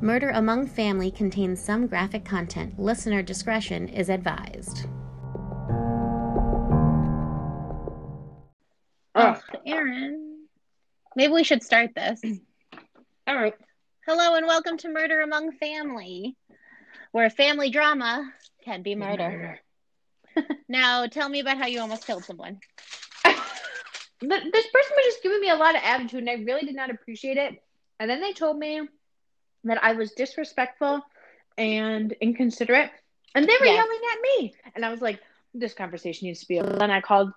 Murder Among Family contains some graphic content. Listener discretion is advised. Oh, Aaron. Maybe we should start this. All right. Hello and welcome to Murder Among Family, where family drama can be murder. now, tell me about how you almost killed someone. This person was just giving me a lot of attitude, and I really did not appreciate it. And then they told me that I was disrespectful and inconsiderate, and they were Yes. yelling at me. And I was like, "This conversation needs to be." Over. Then I called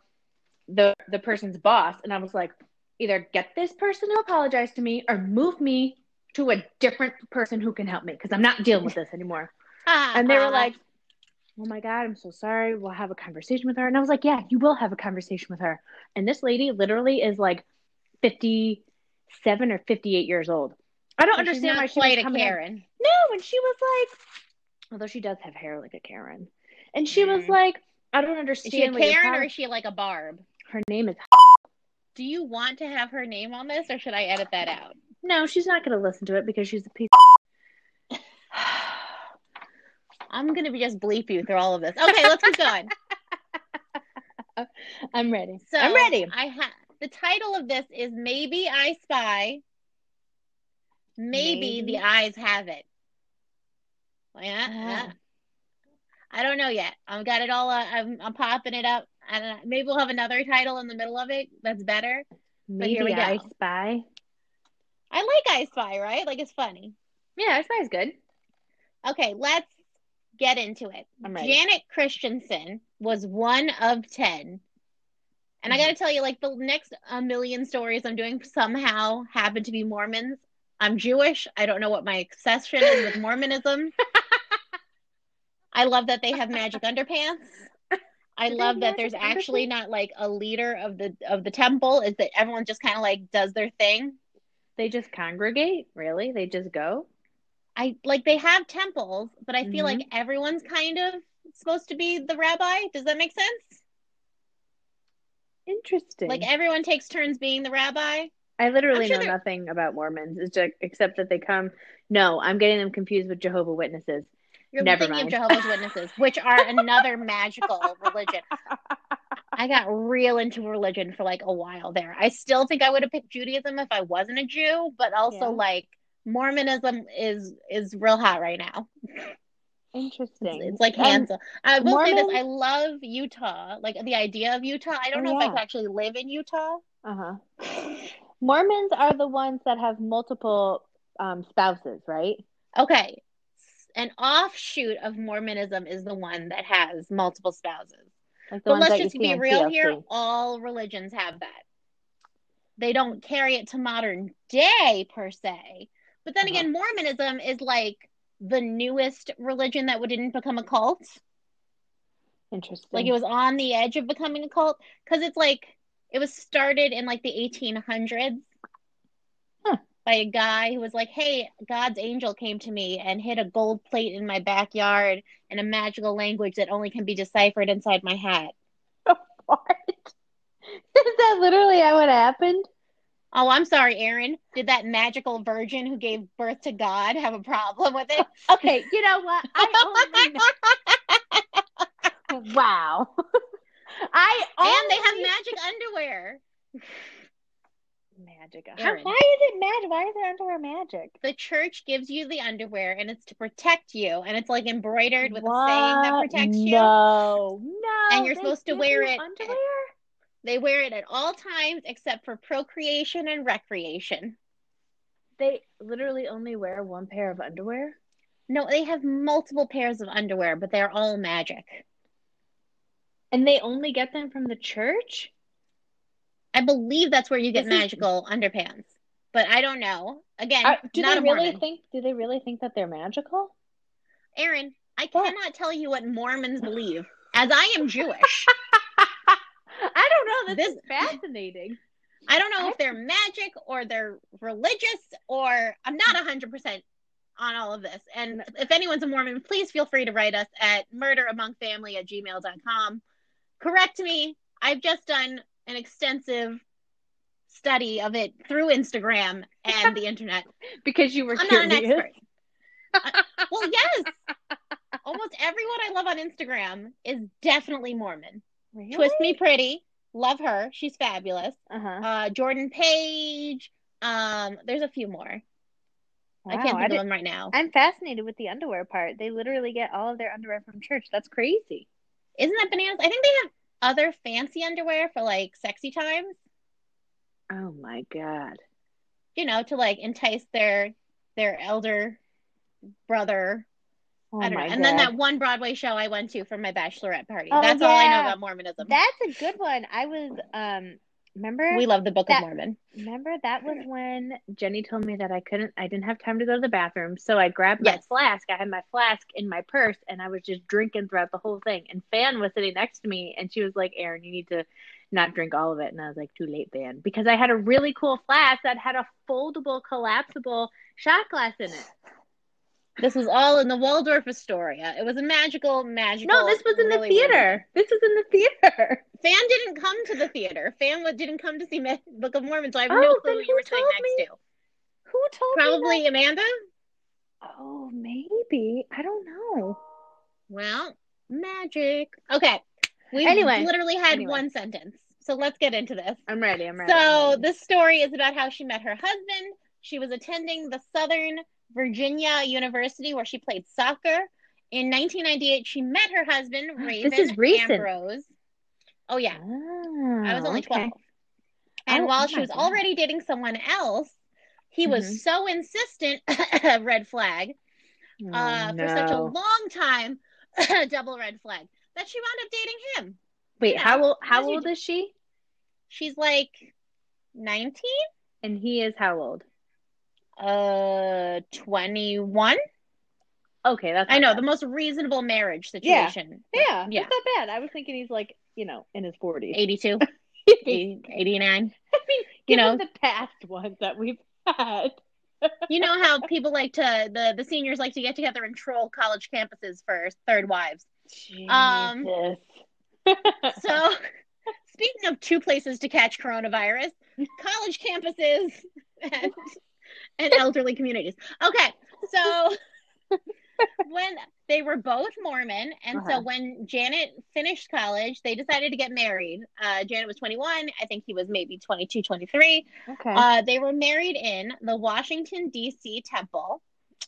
the the person's boss, and I was like, "Either get this person to apologize to me, or move me to a different person who can help me, because I'm not dealing with this anymore." Ah, and they were like, "Oh my god, I'm so sorry. We'll have a conversation with her." And I was like, "Yeah, you will have a conversation with her." And this lady literally is like 57 or 58 years old. I don't she's understand why she quite a coming in- Karen. No, and she was like, although she does have hair like a Karen, and she was Mm. like, "I don't understand. Is understand." she a Karen or is she like a Barb? her name is? Do you want to have her name on this or should I edit that out? No, she's not going to listen to it because she's a piece. I'm going to be just bleep you through all of this. Okay, let's keep going. I'm ready. So I'm ready. I have the title of this is Maybe I Spy. Maybe, Maybe. the eyes have it. Yeah, uh, yeah. Uh. Uh. I don't know yet. I've got it all. Uh, I'm, I'm popping it up. I don't know. Maybe we'll have another title in the middle of it that's better. Maybe here we go. I spy. I like I Spy, right? Like it's funny. Yeah, I spy is good. Okay, let's get into it. Janet Christensen was one of 10. And I mm-hmm. got to tell you, like, the next a million stories I'm doing somehow happen to be Mormons. I'm Jewish. I don't know what my obsession is with Mormonism. I love that they have magic underpants. I love that there's actually not like a leader of the of the temple. Is that everyone just kind of like does their thing? They just congregate? Really? They just go? I like they have temples, but I feel Mhm. like everyone's kind of supposed to be the rabbi. Does that make sense? Interesting. Like everyone takes turns being the rabbi. I literally sure know they're- nothing about Mormons. Just, except that they come. No, I'm getting them confused with Jehovah Witnesses. You're Never thinking mind. of Jehovah's Witnesses, which are another magical religion. I got real into religion for like a while there. I still think I would have picked Judaism if I wasn't a Jew, but also Yeah. like Mormonism is is real hot right now. Interesting. It's like Um, hands. I will say this: I love Utah. Like the idea of Utah. I don't know if I could actually live in Utah. Uh huh. Mormons are the ones that have multiple um, spouses, right? Okay. An offshoot of Mormonism is the one that has multiple spouses. Like But let's just be real here. All religions have that. They don't carry it to modern day per se. But then Uh-huh. again, Mormonism is like the newest religion that didn't become a cult. Interesting. Like it was on the edge of becoming a cult because it's like it was started in like the 1800s Huh. by a guy who was like, "Hey, God's angel came to me and hid a gold plate in my backyard in a magical language that only can be deciphered inside my hat." what? Is that literally how it happened? Oh, I'm sorry, Aaron. Did that magical virgin who gave birth to God have a problem with it? Okay, you know what? I only wow. I and they have magic underwear. magic. How, why is it magic? Why is it underwear magic? The church gives you the underwear and it's to protect you and it's like embroidered with a saying that What? protects you. No, no. And you're supposed to wear it- Underwear? They wear it at all times except for procreation and recreation. They literally only wear one pair of underwear. No, they have multiple pairs of underwear, but they're all magic. And they only get them from the church? I believe that's where you get is- magical underpants. But I don't know. Again, Are- do they really Mormon. think do they really think that they're magical? Aaron, I What? cannot tell you what Mormons believe, as I am Jewish. I don't know. This, This- is fascinating. I don't know if they're magic or they're religious or I'm not 100% on all of this. And if anyone's a Mormon, please feel free to write us at murderamongfamily at gmail.com. Correct me. I've just done an extensive study of it through Instagram and the internet. Because you were I'm not an curious. expert. Well, yes. Almost everyone I love on Instagram is definitely Mormon. Really? Twist Me Pretty, love her. She's fabulous. Uh-huh. Uh, Jordan Page. Um, there's a few more. I can't think did- of them right now. I'm fascinated with the underwear part. They literally get all of their underwear from church. That's crazy. Isn't that bananas? I think they have other fancy underwear for like sexy times. Oh my god. You know, to like entice their their elder brother. Oh I don't know. And then that one Broadway show I went to for my bachelorette party. Oh, That's all I know about Mormonism. That's a good one. I was um remember we love the Book that- of Mormon. remember that was when Jenny told me that I couldn't I didn't have time to go to the bathroom. So I grabbed Yes. my flask. I had my flask in my purse and I was just drinking throughout the whole thing. And Fan was sitting next to me and she was like, Aaron, you need to not drink all of it. And I was like, too late, Fan. Because I had a really cool flask that had a foldable, collapsible shot glass in it. This was all in the Waldorf Astoria. It was a magical, magical. No, this was in the really, theater. This was in the theater. Fan didn't come to the theater. Fan didn't come to see Book of Mormon, so I have Oh, no clue who you were sitting next me? to. Who told me? Probably Amanda. Oh, maybe. I don't know. Well, magic. Okay. We've Anyway. literally had Anyway. one sentence. So let's get into this. I'm ready. I'm ready. So I'm ready. this story is about how she met her husband. She was attending the Southern Virginia University where she played soccer. In 1998, she met her husband, Raven is recent. Ambrose. Oh yeah, I was only okay. 12. And Oh, while oh she was God. already dating someone else, he was Mhm. so insistent, red flag, uh, Oh, for such a long time, double red flag, that she wound up dating him. Wait, you how old? How old is she? She's like 19, And he is how old? uh, 21. Okay, that's. I know bad. the most reasonable marriage situation. Yeah, Yeah. That's not bad. I was thinking he's like, you know, in his forties. 82, 80 89. I mean, You know. the past ones that we've had. You know how people like to the the seniors like to get together and troll college campuses for third wives. Um, Jesus. So, speaking of two places to catch coronavirus, college campuses and, and elderly communities. Okay, so when they were both Mormon, and so Uh-huh. when Janet finished college, they decided to get married. Uh, Janet was 21, I think he was maybe 22, 23. okay. Uh, they were married in the Washington, D.C. temple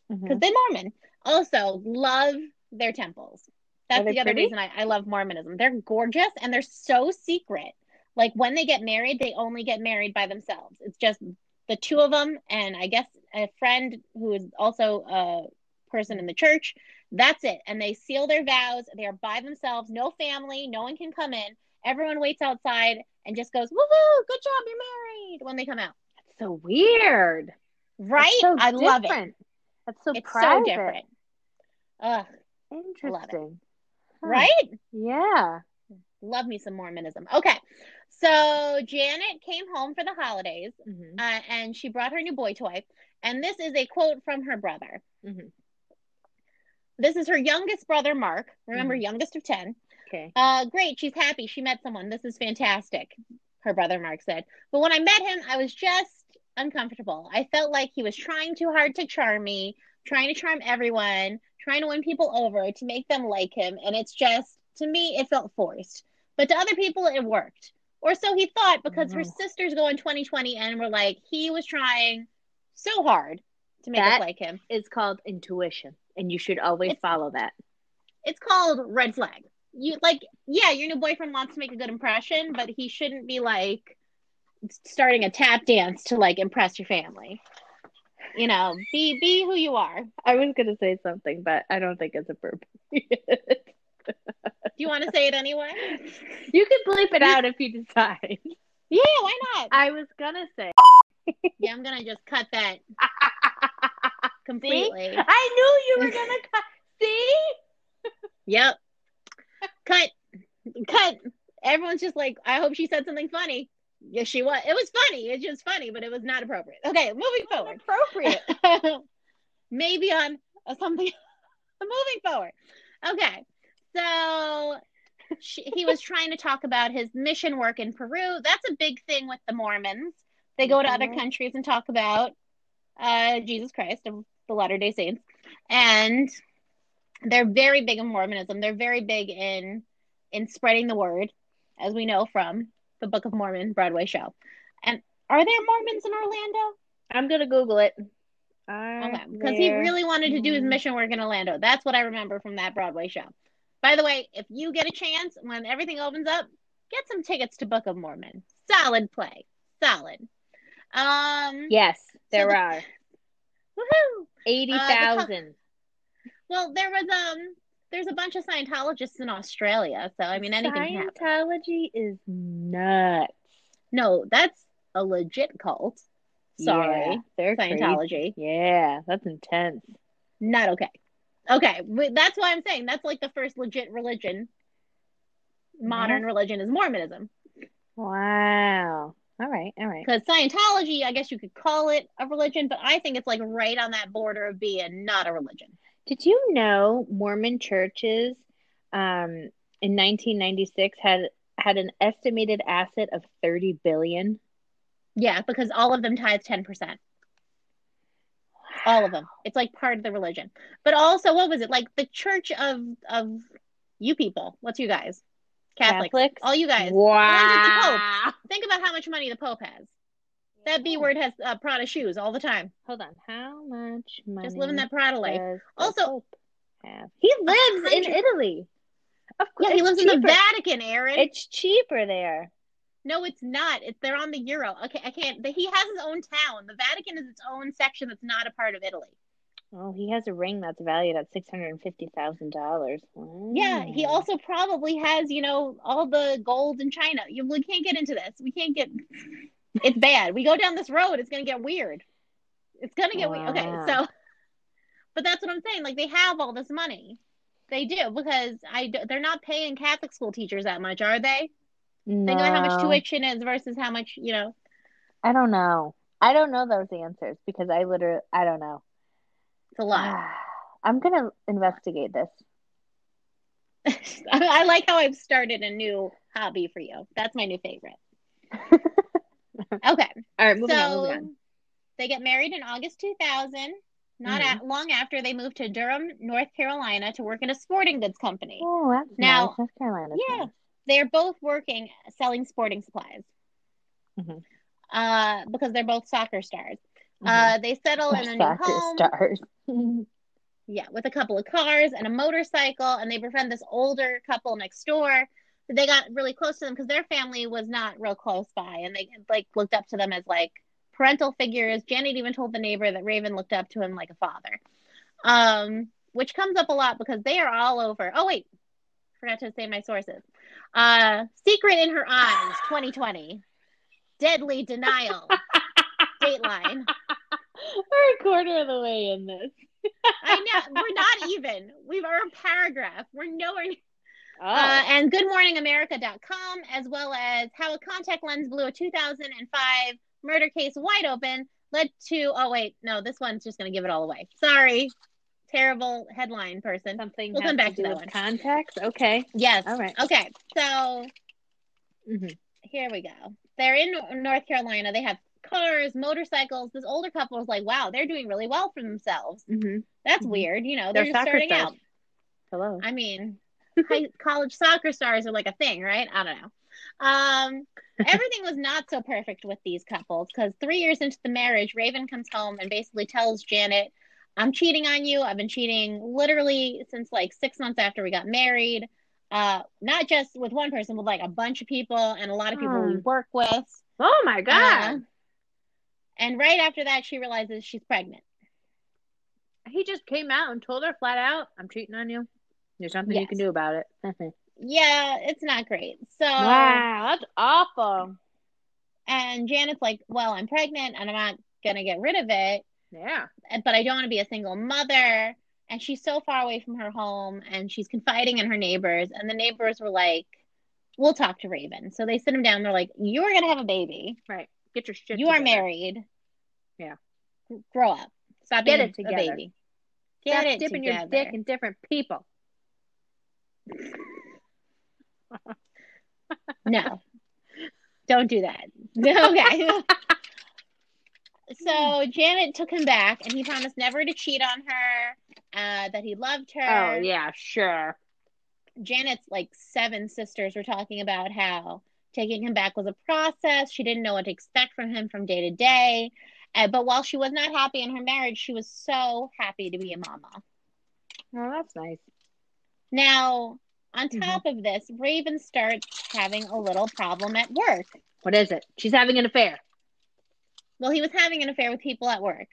because they're Mormon. Also, love their temples. That's the other pretty? reason I, I love Mormonism. They're gorgeous and they're so secret. Like when they get married, they only get married by themselves. It's just the two of them, and I guess a friend who is also a person in the church. That's it. And they seal their vows. They are by themselves, no family, no one can come in. Everyone waits outside and just goes, woohoo, good job, you're married when they come out. That's so weird. Right? so I love it. That's so It's private. so different. Ugh, Interesting. Huh. right? Yeah. Love me some Mormonism. Okay. So Janet came home for the holidays Mhm. uh, and she brought her new boy toy. And this is a quote from her brother. Mhm. This is her youngest brother, Mark. Remember, Mhm. youngest of 10. Okay. Uh, great. She's happy. She met someone. This is fantastic. Her brother, Mark said. But when I met him, I was just uncomfortable. I felt like he was trying too hard to charm me, trying to charm everyone, trying to win people over to make them like him. And it's just, to me, it felt forced. But to other people, it worked. Or so he thought because her Mhm. sisters go in 2020 and were like, he was trying so hard to make That- us like him. It's called intuition, and you should always It's- follow that. it's called red flag. You like, yeah, your new boyfriend wants to make a good impression, but he shouldn't be like starting a tap dance to like impress your family. You know, be be who you are. I was gonna say something, but I don't think it's appropriate. Do you want to say it anyway? you can bleep it out if you decide. Yeah, why not? I was gonna say. Yeah, I'm gonna just cut that completely. I knew you were gonna cut. See? Yep. Cut. Cut. Everyone's just like, I hope she said something funny. Yes, she was. It was funny. It's just funny, but it was not appropriate. Okay, moving forward. Appropriate. maybe on something moving forward okay so she, he was trying to talk about his mission work in peru that's a big thing with the mormons they go to other Mhm. countries and talk about uh, jesus christ of the Latter Day Saints, and they're very big in Mormonism. They're very big in in spreading the word, as we know from the Book of Mormon Broadway show. And are there Mormons in Orlando? I'm gonna Google it. Okay, because he really wanted to do his mission work in Orlando. That's what I remember from that Broadway show. By the way, if you get a chance when everything opens up, get some tickets to Book of Mormon. Solid play, solid. Um, Yes, there the- are woohoo! Eighty Uh. Well, there was um, there's a bunch of Scientologists in Australia, so I mean anything can. Scientology is nuts. No, that's a legit cult. Sorry, Yeah, they're crazy. Scientology. Yeah, that's intense. Not okay. Okay, that's why I'm saying that's like the first legit religion. Modern religion is Mormonism. Wow. All right, all right. Because Scientology, I guess you could call it a religion, but I think it's like right on that border of being not a religion. Did you know Mormon churches um in 1996 had had an estimated asset of 30 billion? Yeah, because all of them tithe 10%. All of them. It's like part of the religion. But also, what was it? Like the church of of you people. What's you guys? Catholics. Catholics? All you guys. Wow. Think about how much money the Pope has. That B word has uh, Prada shoes all the time. Hold on. How much money Just living that Prada life. Also- He lives in Italy. Of course, Yeah, he lives in the. Vatican, Aaron. It's cheaper there. No, it's not. It's they're on the euro. Okay, I can't. But He has his own town. The Vatican is its own section that's not a part of Italy. Oh, he has a ring that's valued at six hundred and fifty thousand dollars. Yeah, he also probably has, you know, all the gold in China. You, we can't get into this. We can't get. It's bad. We go down this road, it's gonna get weird. It's gonna get weird. Okay, so, but that's what I'm saying. Like they have all this money. They do because I they're not paying Catholic school teachers that much, are they? no. Think about how much tuition is versus how much you know. I don't know. I don't know those answers because I literally I don't know. It's a lot. I'm gonna investigate this. I, I like how I've started a new hobby for you. That's my new favorite. Okay. All right, moving so on. Moving on. they get married in August 2000. Not Mhm. a- long after they moved to Durham, North Carolina to work in a sporting goods company. Oh, that's Now- nice. North Carolina. Yeah. They're both working selling sporting supplies. Mhm. Uh, because they're both soccer stars. Mm-hmm. Uh, they settle in a new Soccer home. stars. Yeah, with a couple of cars and a motorcycle, and they befriend this older couple next door. They got really close to them because their family was not real close by, and they like looked up to them as like parental figures. Janet even told the neighbor that Raven looked up to him like a father, um, which comes up a lot because they are all over. Oh wait, forgot to say my sources. Uh, Secret in her eyes, 2020. Deadly denial. Dateline. We're a quarter of the way in this. I know we're not even. We've a paragraph. We're nowhere. near- Oh, Uh, and GoodMorningAmerica.com, as well as how a contact lens blew a 2005 murder case wide open, led to. Oh wait, no, this one's just going to give it all away. Sorry, terrible headline person. something we'll come back to do that one. contacts. Okay. Yes. All right. Okay. So Mhm. here we go. They're in North Carolina. They have cars, motorcycles. This older couple is like, wow, they're doing really well for themselves. Mm-hmm. That's Mhm. weird. You know, they're, They're just starting stars. out. Hello. I mean, high, college soccer stars are like a thing, right? I don't know. Um, everything was not so perfect with these couples because three years into the marriage, Raven comes home and basically tells Janet, I'm cheating on you. I've been cheating literally since like six months after we got married. Uh, not just with one person, but like a bunch of people and a lot of people we Hmm. work with. Oh my Uh, and right after that, she realizes she's pregnant. he just came out and told her flat out, "I'm cheating on you. There's nothing you can do about it." Yeah, it's not great. So wow, that's awful. And Janet's like, Well, I'm pregnant and I'm not going to get rid of it, Yeah. but I don't want to be a single mother. And she's so far away from her home and she's confiding in her neighbors. And the neighbors were like, We'll talk to Raven. So they sit him down. They're like, You're going to have a baby. Right. Get your shit. you are married. Yeah. Grow up. Stop Get being it a together. baby. Get Stop it dipping together. your dick in different people. No. Don't do that. Okay. so Janet took him back, and he promised never to cheat on her, uh, that he loved her. Oh yeah, sure. Janet's like seven sisters were talking about how taking him back was a process. She didn't know what to expect from him from day to day. Uh, but while she was not happy in her marriage, she was so happy to be a mama. Oh, that's nice. Now, on Mhm. top of this, Raven starts having a little problem at work. What is it? She's having an affair. Well, he was having an affair with people at work.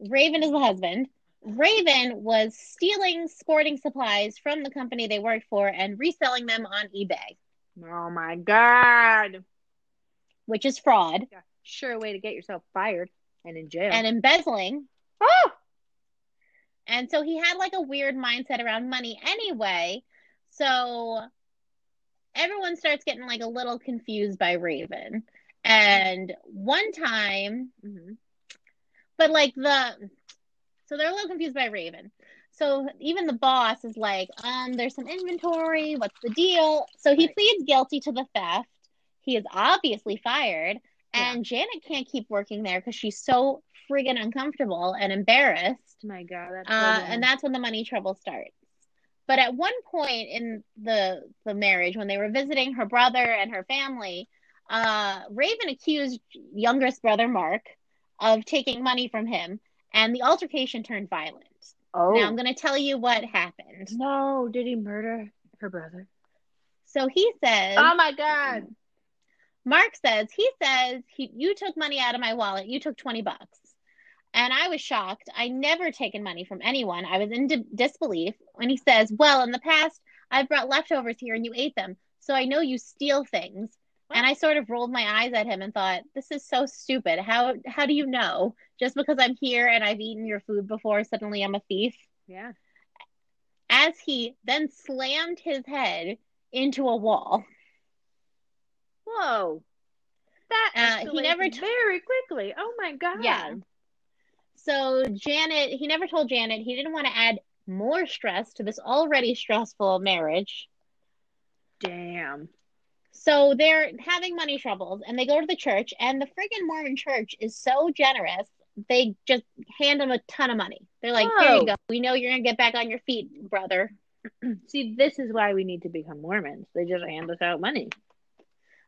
Raven is the husband. Raven was stealing sporting supplies from the company they worked for and reselling them on eBay, Oh my god. which is fraud, Sure way to get yourself fired and in jail. and embezzling. oh, And so he had like a weird mindset around money anyway. So everyone starts getting like a little confused by Raven. And one time, Mhm. but like the, so they're a little confused by Raven. So even the boss is like, um, there's some inventory. What's the deal? So he Right. pleads guilty to the theft. He is obviously fired. And Janet can't keep working there because she's so friggin' uncomfortable and embarrassed. my god. That's Uh, and that's when the money trouble starts. But at one point in the the marriage, when they were visiting her brother and her family, uh, Raven accused youngest brother Mark of taking money from him, and the altercation turned violent. Oh Now I'm oh. going to tell you what happened. no! Did he murder her brother? So he says, Oh my god! Mark says, he says, he, you took money out of my wallet. You took 20 bucks. And I was shocked. I never taken money from anyone. I was in di- disbelief. And he says, well, in the past, I've brought leftovers here and you ate them. So I know you steal things. And I sort of rolled my eyes at him and thought, this is so stupid. How, how do you know? Just because I'm here and I've eaten your food before, suddenly I'm a thief? Yeah. As he then slammed his head into a wall. Whoa. That Uh, he never t- very quickly. Oh my god. Yeah. So Janet, he never told Janet he didn't want to add more stress to this already stressful marriage. Damn. So they're having money troubles and they go to the church and the friggin' Mormon church is so generous. They just hand them a ton of money. They're like, here you oh. go. We know you're going to get back on your feet, brother. See, this is why we need to become Mormons. They just hand us out money.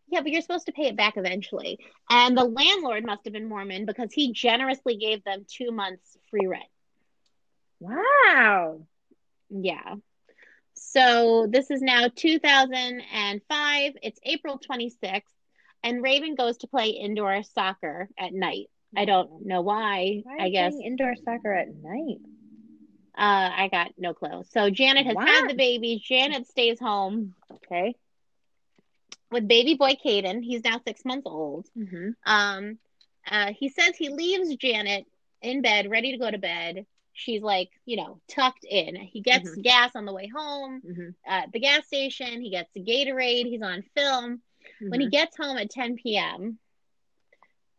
Yeah, but you're supposed to pay it back eventually. And the landlord must have been Mormon because he generously gave them two months free rent. Wow. Yeah. So this is now 2005. It's April 26th, and Raven goes to play indoor soccer at night. I don't know why. I guess uh, indoor soccer at night. I got no clue. So Janet has Wow. had the baby. Janet stays home Okay. with baby boy Caden. He's now six months old. Mm-hmm. Um, uh, he says he leaves Janet in bed, ready to go to bed. She's like, you know, tucked in. He gets Mhm. gas on the way home. Mm-hmm. at the gas station. He gets a Gatorade. He's on film. When he gets home at 10 p.m.,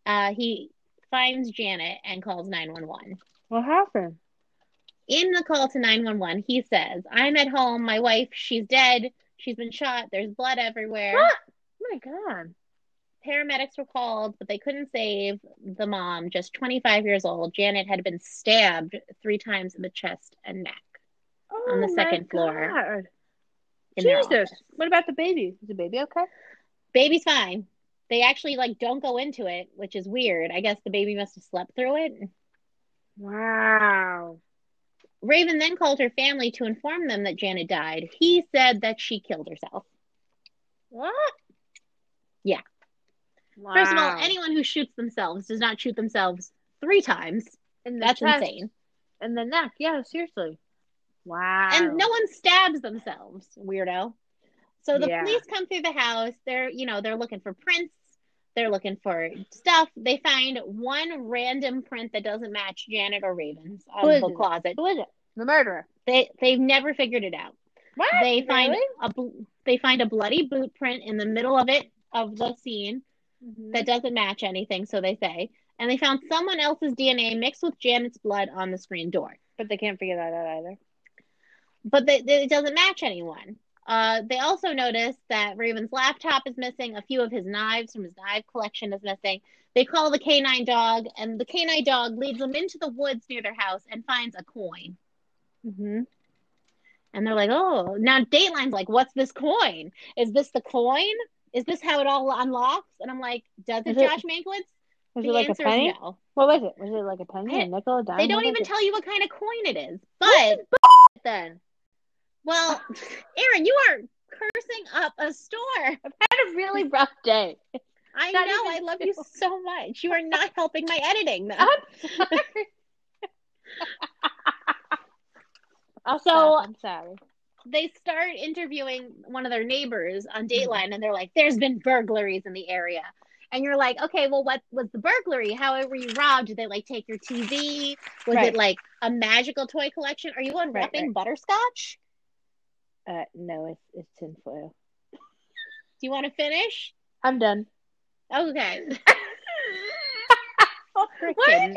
uh, he finds Janet and calls 911. what happened? In the call to 911, he says, I'm at home. My wife, she's dead. She's been shot. There's blood everywhere. What? Oh my god. Paramedics were called, but they couldn't save the mom, just 25 years old. Janet had been stabbed three times in the chest and neck. Oh On the second floor. God. their Jesus. What about the baby? Is the baby okay? Baby's fine. They actually like don't go into it, which is weird. I guess the baby must have slept through it. Wow. Raven then called her family to inform them that Janet died. He said that she killed herself. What? Yeah. Wow. First of all, anyone who shoots themselves does not shoot themselves three times. the That's chest insane. And the neck. Yeah, seriously. Wow. And no one stabs themselves, weirdo. So the Yeah. police come through the house. They're, you know, they're looking for prints. They're looking for stuff. They find one random print that doesn't match Janet or Raven's on the it? closet. Who is it? The murderer. They they've never figured it out. What? They find Really? a they find a bloody boot print in the middle of it of the scene Mhm. that doesn't match anything, so they say. And they found someone else's DNA mixed with Janet's blood on the screen door, But they can't figure that out either. but they, they, it doesn't match anyone. Uh, they also notice that Raven's laptop is missing. A few of his knives from his knife collection is missing. They call the canine dog, and the canine dog leads them into the woods near their house and finds a coin. Mm-hmm. And they're like, "Oh, now Dateline's like, what's this coin? Is this the coin? Is this how it all unlocks?" And I'm like, "Does it, Josh Mankiewicz?" Was the it like a penny? no. What was it? Was it like a penny, I- a nickel, a dime? They don't even it? tell you what kind of coin it is. But then. well, Aaron, you are cursing up a store. I've had a really rough day. I Not know. I love you so much. You are not helping my editing, though. I'm sorry. I'll So- stop. I'm sorry. They start interviewing one of their neighbors on Dateline, and they're like, "There's been burglaries in the area." And you're like, okay, well, what was the burglary? How were you robbed? Did they like take your TV? Was Right. it like a magical toy collection? Are you unwrapping Right, right. butterscotch? Uh, no, it's it's tinfoil. Do you want to finish? I'm done. Okay. Why Frickin' did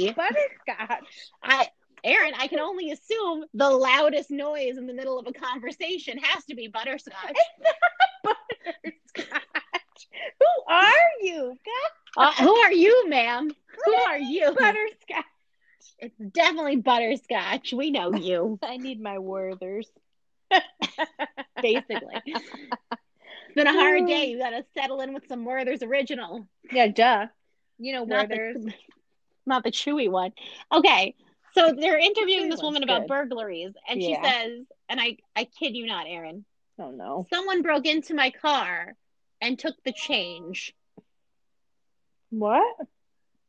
you A. butterscotch? I, Aaron, I can only assume the loudest noise in the middle of a conversation has to be butterscotch. Butterscotch. Who are you? Uh, who are you, ma'am? Who are you? Butterscotch. It's definitely butterscotch. We know you, I need my Werthers. basically. It's been a hard day. You got to settle in with some Werther's original, Yeah, duh. You know Werthers. the, not the chewy one. Okay, so they're interviewing this woman about good. burglaries, and she says, and I, I kid you not, Aaron, Oh no. someone broke into my car and took the change, What?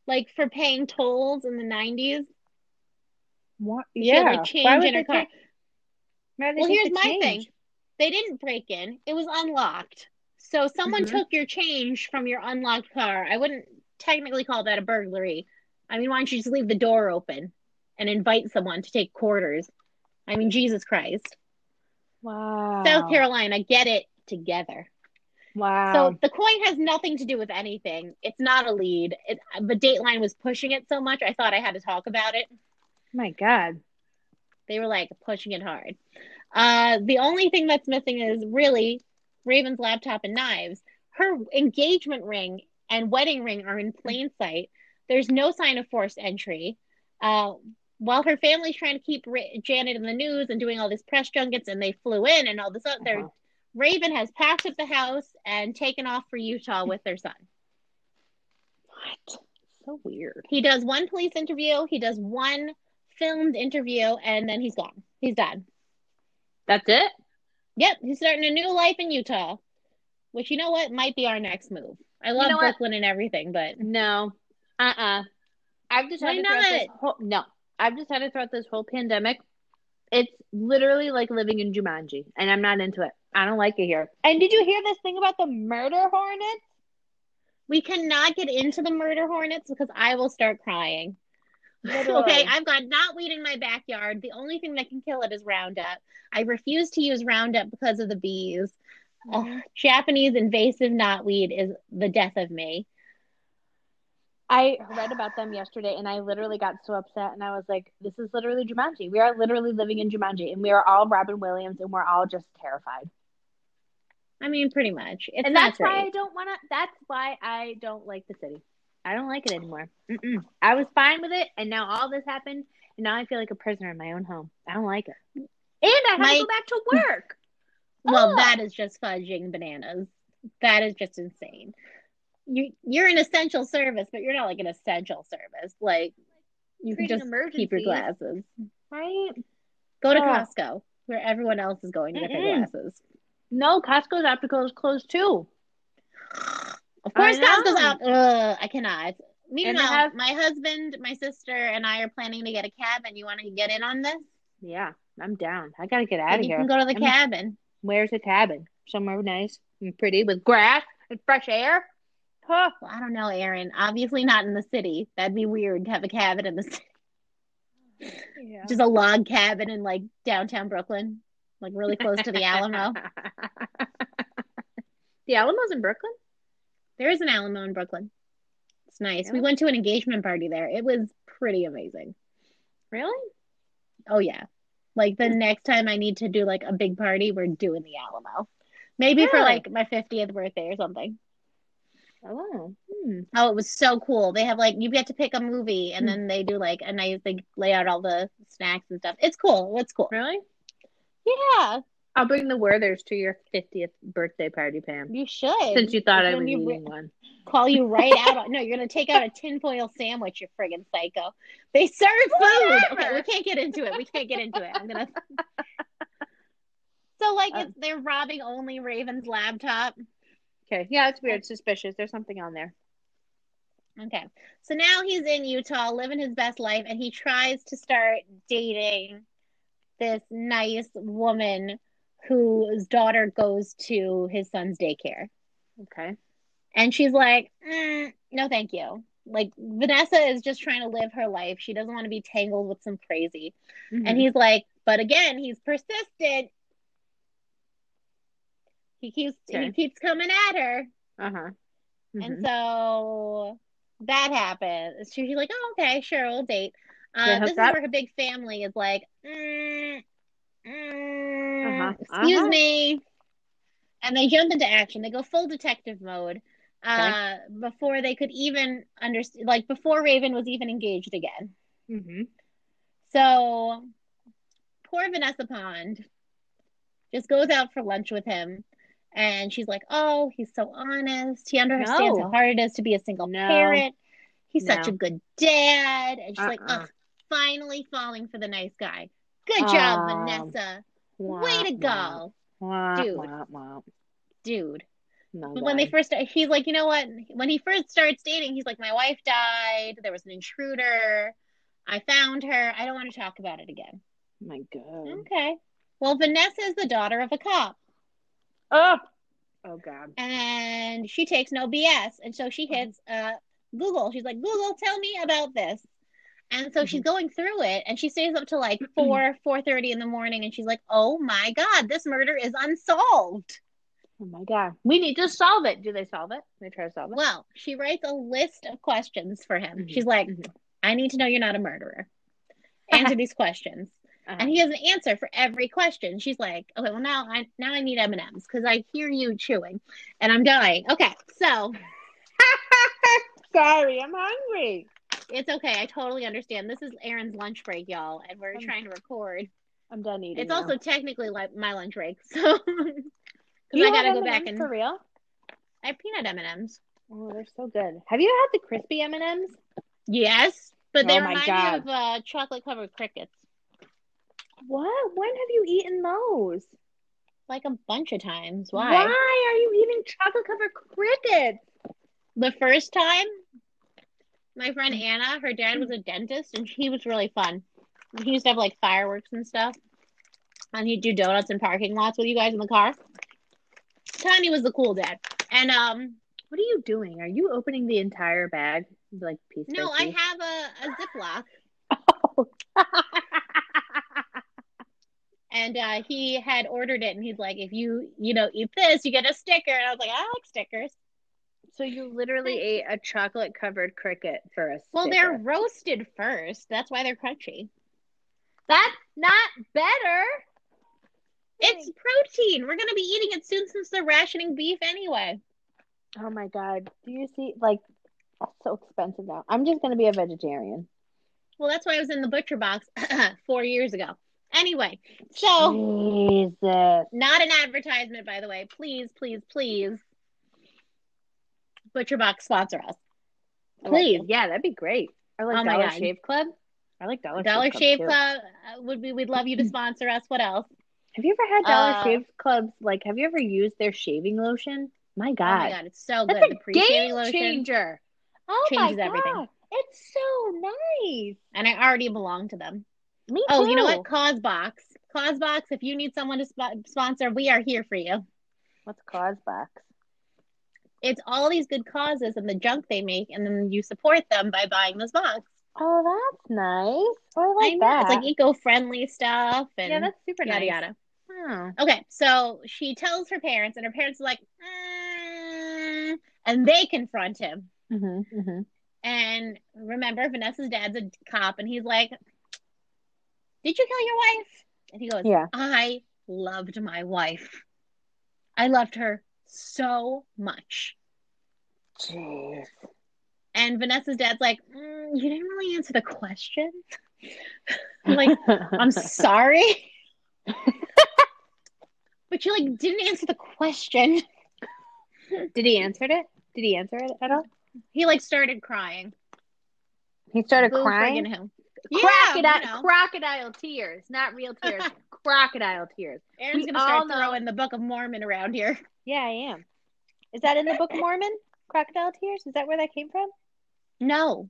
like for paying tolls in the nineties. What? She had, Yeah. like Why change would in her car. take- why Well, here's my change? thing. They didn't break in. It was unlocked. So someone Mhm. took your change from your unlocked car. I wouldn't technically call that a burglary. I mean, why don't you just leave the door open and invite someone to take quarters? I mean, Jesus Christ. Wow. South Carolina, get it together. Wow. So the coin has nothing to do with anything. It's not a lead. It, but Dateline was pushing it so much, I thought I had to talk about it. my God. They were like pushing it hard. Uh, the only thing that's missing is really Raven's laptop and knives. Her engagement ring and wedding ring are in plain sight. There's no sign of forced entry. Uh, while her family's trying to keep Ra- Janet in the news and doing all these press junkets, and they flew in and all this other, Uh-huh. Raven has packed up the house and taken off for Utah with their son. What? So weird. He does one police interview, he does one filmed interview, and then he's gone. He's done. That's it? Yep, he's starting a new life in Utah, which you know what might be our next move. I love know what? Brooklyn and everything, but No. Uh-uh. I've decided Why throughout this not? whole no. I've decided throughout this whole pandemic, it's literally like living in Jumanji, and I'm not into it. I don't like it here. And did you hear this thing about the murder hornets? we cannot get into the murder hornets because I will start crying. Literally. okay, I've got knotweed in my backyard. The only thing that can kill it is Roundup. I refuse to use Roundup because of the bees. Mm-hmm. Ugh, Japanese invasive knotweed is the death of me. I read about them yesterday and I literally got so upset and I was like, this is literally Jumanji. We are literally living in Jumanji and we are all Robin Williams and we're all just terrified. I mean, pretty much. It's and that's why I don't want to, that's why I don't like the city. I don't like it anymore. Mm-mm. I was fine with it and now all this happened and now I feel like a prisoner in my own home. I don't like it. And I have to go back to work. Well, Oh. that is just fudging bananas. That is just insane. You you're an essential service, but you're not like an essential service. Like you can just keep your glasses. right? Go to. Costco, where everyone else is going to get their Mm-mm. glasses. No, Costco's optical is closed too. Of course, Costco's out. Ugh, I cannot. Meanwhile, have- my husband, my sister, and I are planning to get a cabin. You want to get in on this? Yeah, I'm down. I gotta get out Then of you here. can go to the I'm- cabin. Where's the cabin? Somewhere nice and pretty with grass and fresh air. Huh. I don't know, Aaron. Obviously, not in the city. That'd be weird to have a cabin in the city. Yeah. Just a log cabin in like downtown Brooklyn, like really close to the Alamo. the Alamo's in Brooklyn? There is an Alamo in Brooklyn. It's nice. We went to an engagement party there. It was pretty amazing. Really? Oh yeah. Like the next time I need to do like a big party, we're doing the Alamo. Maybe for like my 50th birthday or something. Oh. Hmm. Oh, it was so cool. They have like you get to pick a movie and Hmm. then they do like a nice they lay out all the snacks and stuff. It's cool. It's cool. Really? Yeah, I'll bring the Werthers to your 50th birthday party, Pam. you should. Since you thought I was eating one. call you right out. No, you're gonna take out a tinfoil sandwich, you friggin' psycho. They serve food. Okay, we can't get into it. We can't get into it. I'm gonna. So like it's they're robbing only Raven's laptop. Okay. Yeah, it's weird. Suspicious. There's something on there. Okay, so now he's in Utah, living his best life, and he tries to start dating this nice woman whose daughter goes to his son's daycare. Okay. And she's like, "Mm, no, thank you. Like, Vanessa is just trying to live her life. She doesn't want to be tangled with some crazy. Mm-hmm. And he's like, but again, he's persistent. He keeps he keeps coming at her. uh huh. And so that happens. She's like, oh, okay, sure, we'll date. Uh, this is up? where her big family is like, mm, mm, Uh-huh, excuse uh-huh. me. And they jump into action. They go full detective mode uh, before they could even understand, like before Raven was even engaged again. mm-hmm. So poor Vanessa Pond just goes out for lunch with him. And she's like, Oh, he's so honest. He understands No. how hard it is to be a single No. parent. He's such a good dad. And she's like, Uh-uh. Ugh, finally falling for the nice guy. Good job, Aw. Vanessa. Way to go, Dude. dude. No, But when they first he's like, you know what? When he first starts dating, he's like, my wife died. There was an intruder. I found her. I don't want to talk about it again. my God. Okay. Well, Vanessa is the daughter of a cop, Oh. Oh God. and she takes no BS. And so she hits uh, Google. She's like, Google, tell me about this. And so she's going through it, and she stays up to like four, four thirty in the morning, and she's like, "Oh my god, this murder is unsolved." Oh my God. We need to solve it. Do they solve it? They try to solve it. Well, she writes a list of questions for him. Mhm, She's like, mhm. I need to know you're not a murderer. Answer these questions. Uh-huh. And he has an answer for every question. She's like, okay, well now I now I need M and M's because I hear you chewing, and I'm dying. Okay, so Sorry, I'm hungry. it's okay. I totally understand. This is Aaron's lunch break, y'all, and we're Um, trying to record. I'm done eating. It's now. also technically like my lunch break, so because I gotta go back and for real. I have peanut M and M's. Oh, they're so good. Have you had the crispy M and M's? Yes, but they Oh remind God. me of uh, chocolate covered crickets, What? When have you eaten those? like a bunch of times. Why, Why? are you eating chocolate covered crickets? The first time, my friend. Anna, her dad was a dentist, and he was really fun. He used to have like fireworks and stuff, and he'd do donuts in parking lots with you guys in the car. Tiny was the cool dad, and um, What are you doing? Are you opening the entire bag, like piece no, by I have a, a Ziploc, and uh, he had ordered it, and he's like, if you you know eat this, you get a sticker, and I was like, I like stickers. so you literally ate a chocolate covered cricket for a Well, sticker. they're roasted first. That's why they're crunchy. That's not better. It's protein. We're gonna be eating it soon since they're rationing beef anyway. Oh my god. Do you see like that's so expensive now. I'm just gonna be a vegetarian. Well, that's why I was in the butcher box four years ago. Anyway, so Jesus. not an advertisement, by the way. Please, please, please, butcher box sponsor us. Please, yeah, that'd be great. I like Oh my Dollar God. Shave Club. I like Dollar, Dollar Shave Shave. Club uh, would be. We'd love you to sponsor us. What else? Have you ever had Dollar Uh, Shave Clubs? Like, have you ever used their shaving lotion? My God, Oh God, my god, it's so good. that's the a pre-shaving game lotion, changer. Oh Changes my everything. It's so nice. and I already belong to them. Me Oh, too. you know what? Causebox. Causebox. If you need someone to sp- sponsor, we are here for you. What's Causebox? It's all these good causes and the junk they make, and then you support them by buying this box. Oh, that's nice. Oh, I like I that. It's like eco-friendly stuff and yeah, that's super yada nice. yada. Oh. Okay, so she tells her parents, and her parents are like, "Mm," and they confront him. Mm-hmm, mm-hmm. And remember, Vanessa's dad's a cop, and he's like, "Did you kill your wife?" And he goes, Yeah. I loved my wife. I loved her so much. Jeez. And Vanessa's dad's like, "Mm, you didn't really answer the question. like, I'm sorry. but you like didn't answer the question. Did he answer it? Did he answer it at all? He like started crying. He started Boo crying. friggin' him. crocodile, you know. crocodile tears, not real tears. crocodile tears. Aaron's we gonna start know- throwing the Book of Mormon around here. Yeah, I am. Is that in the Book of Mormon? Crocodile tears? Is that where that came from? No,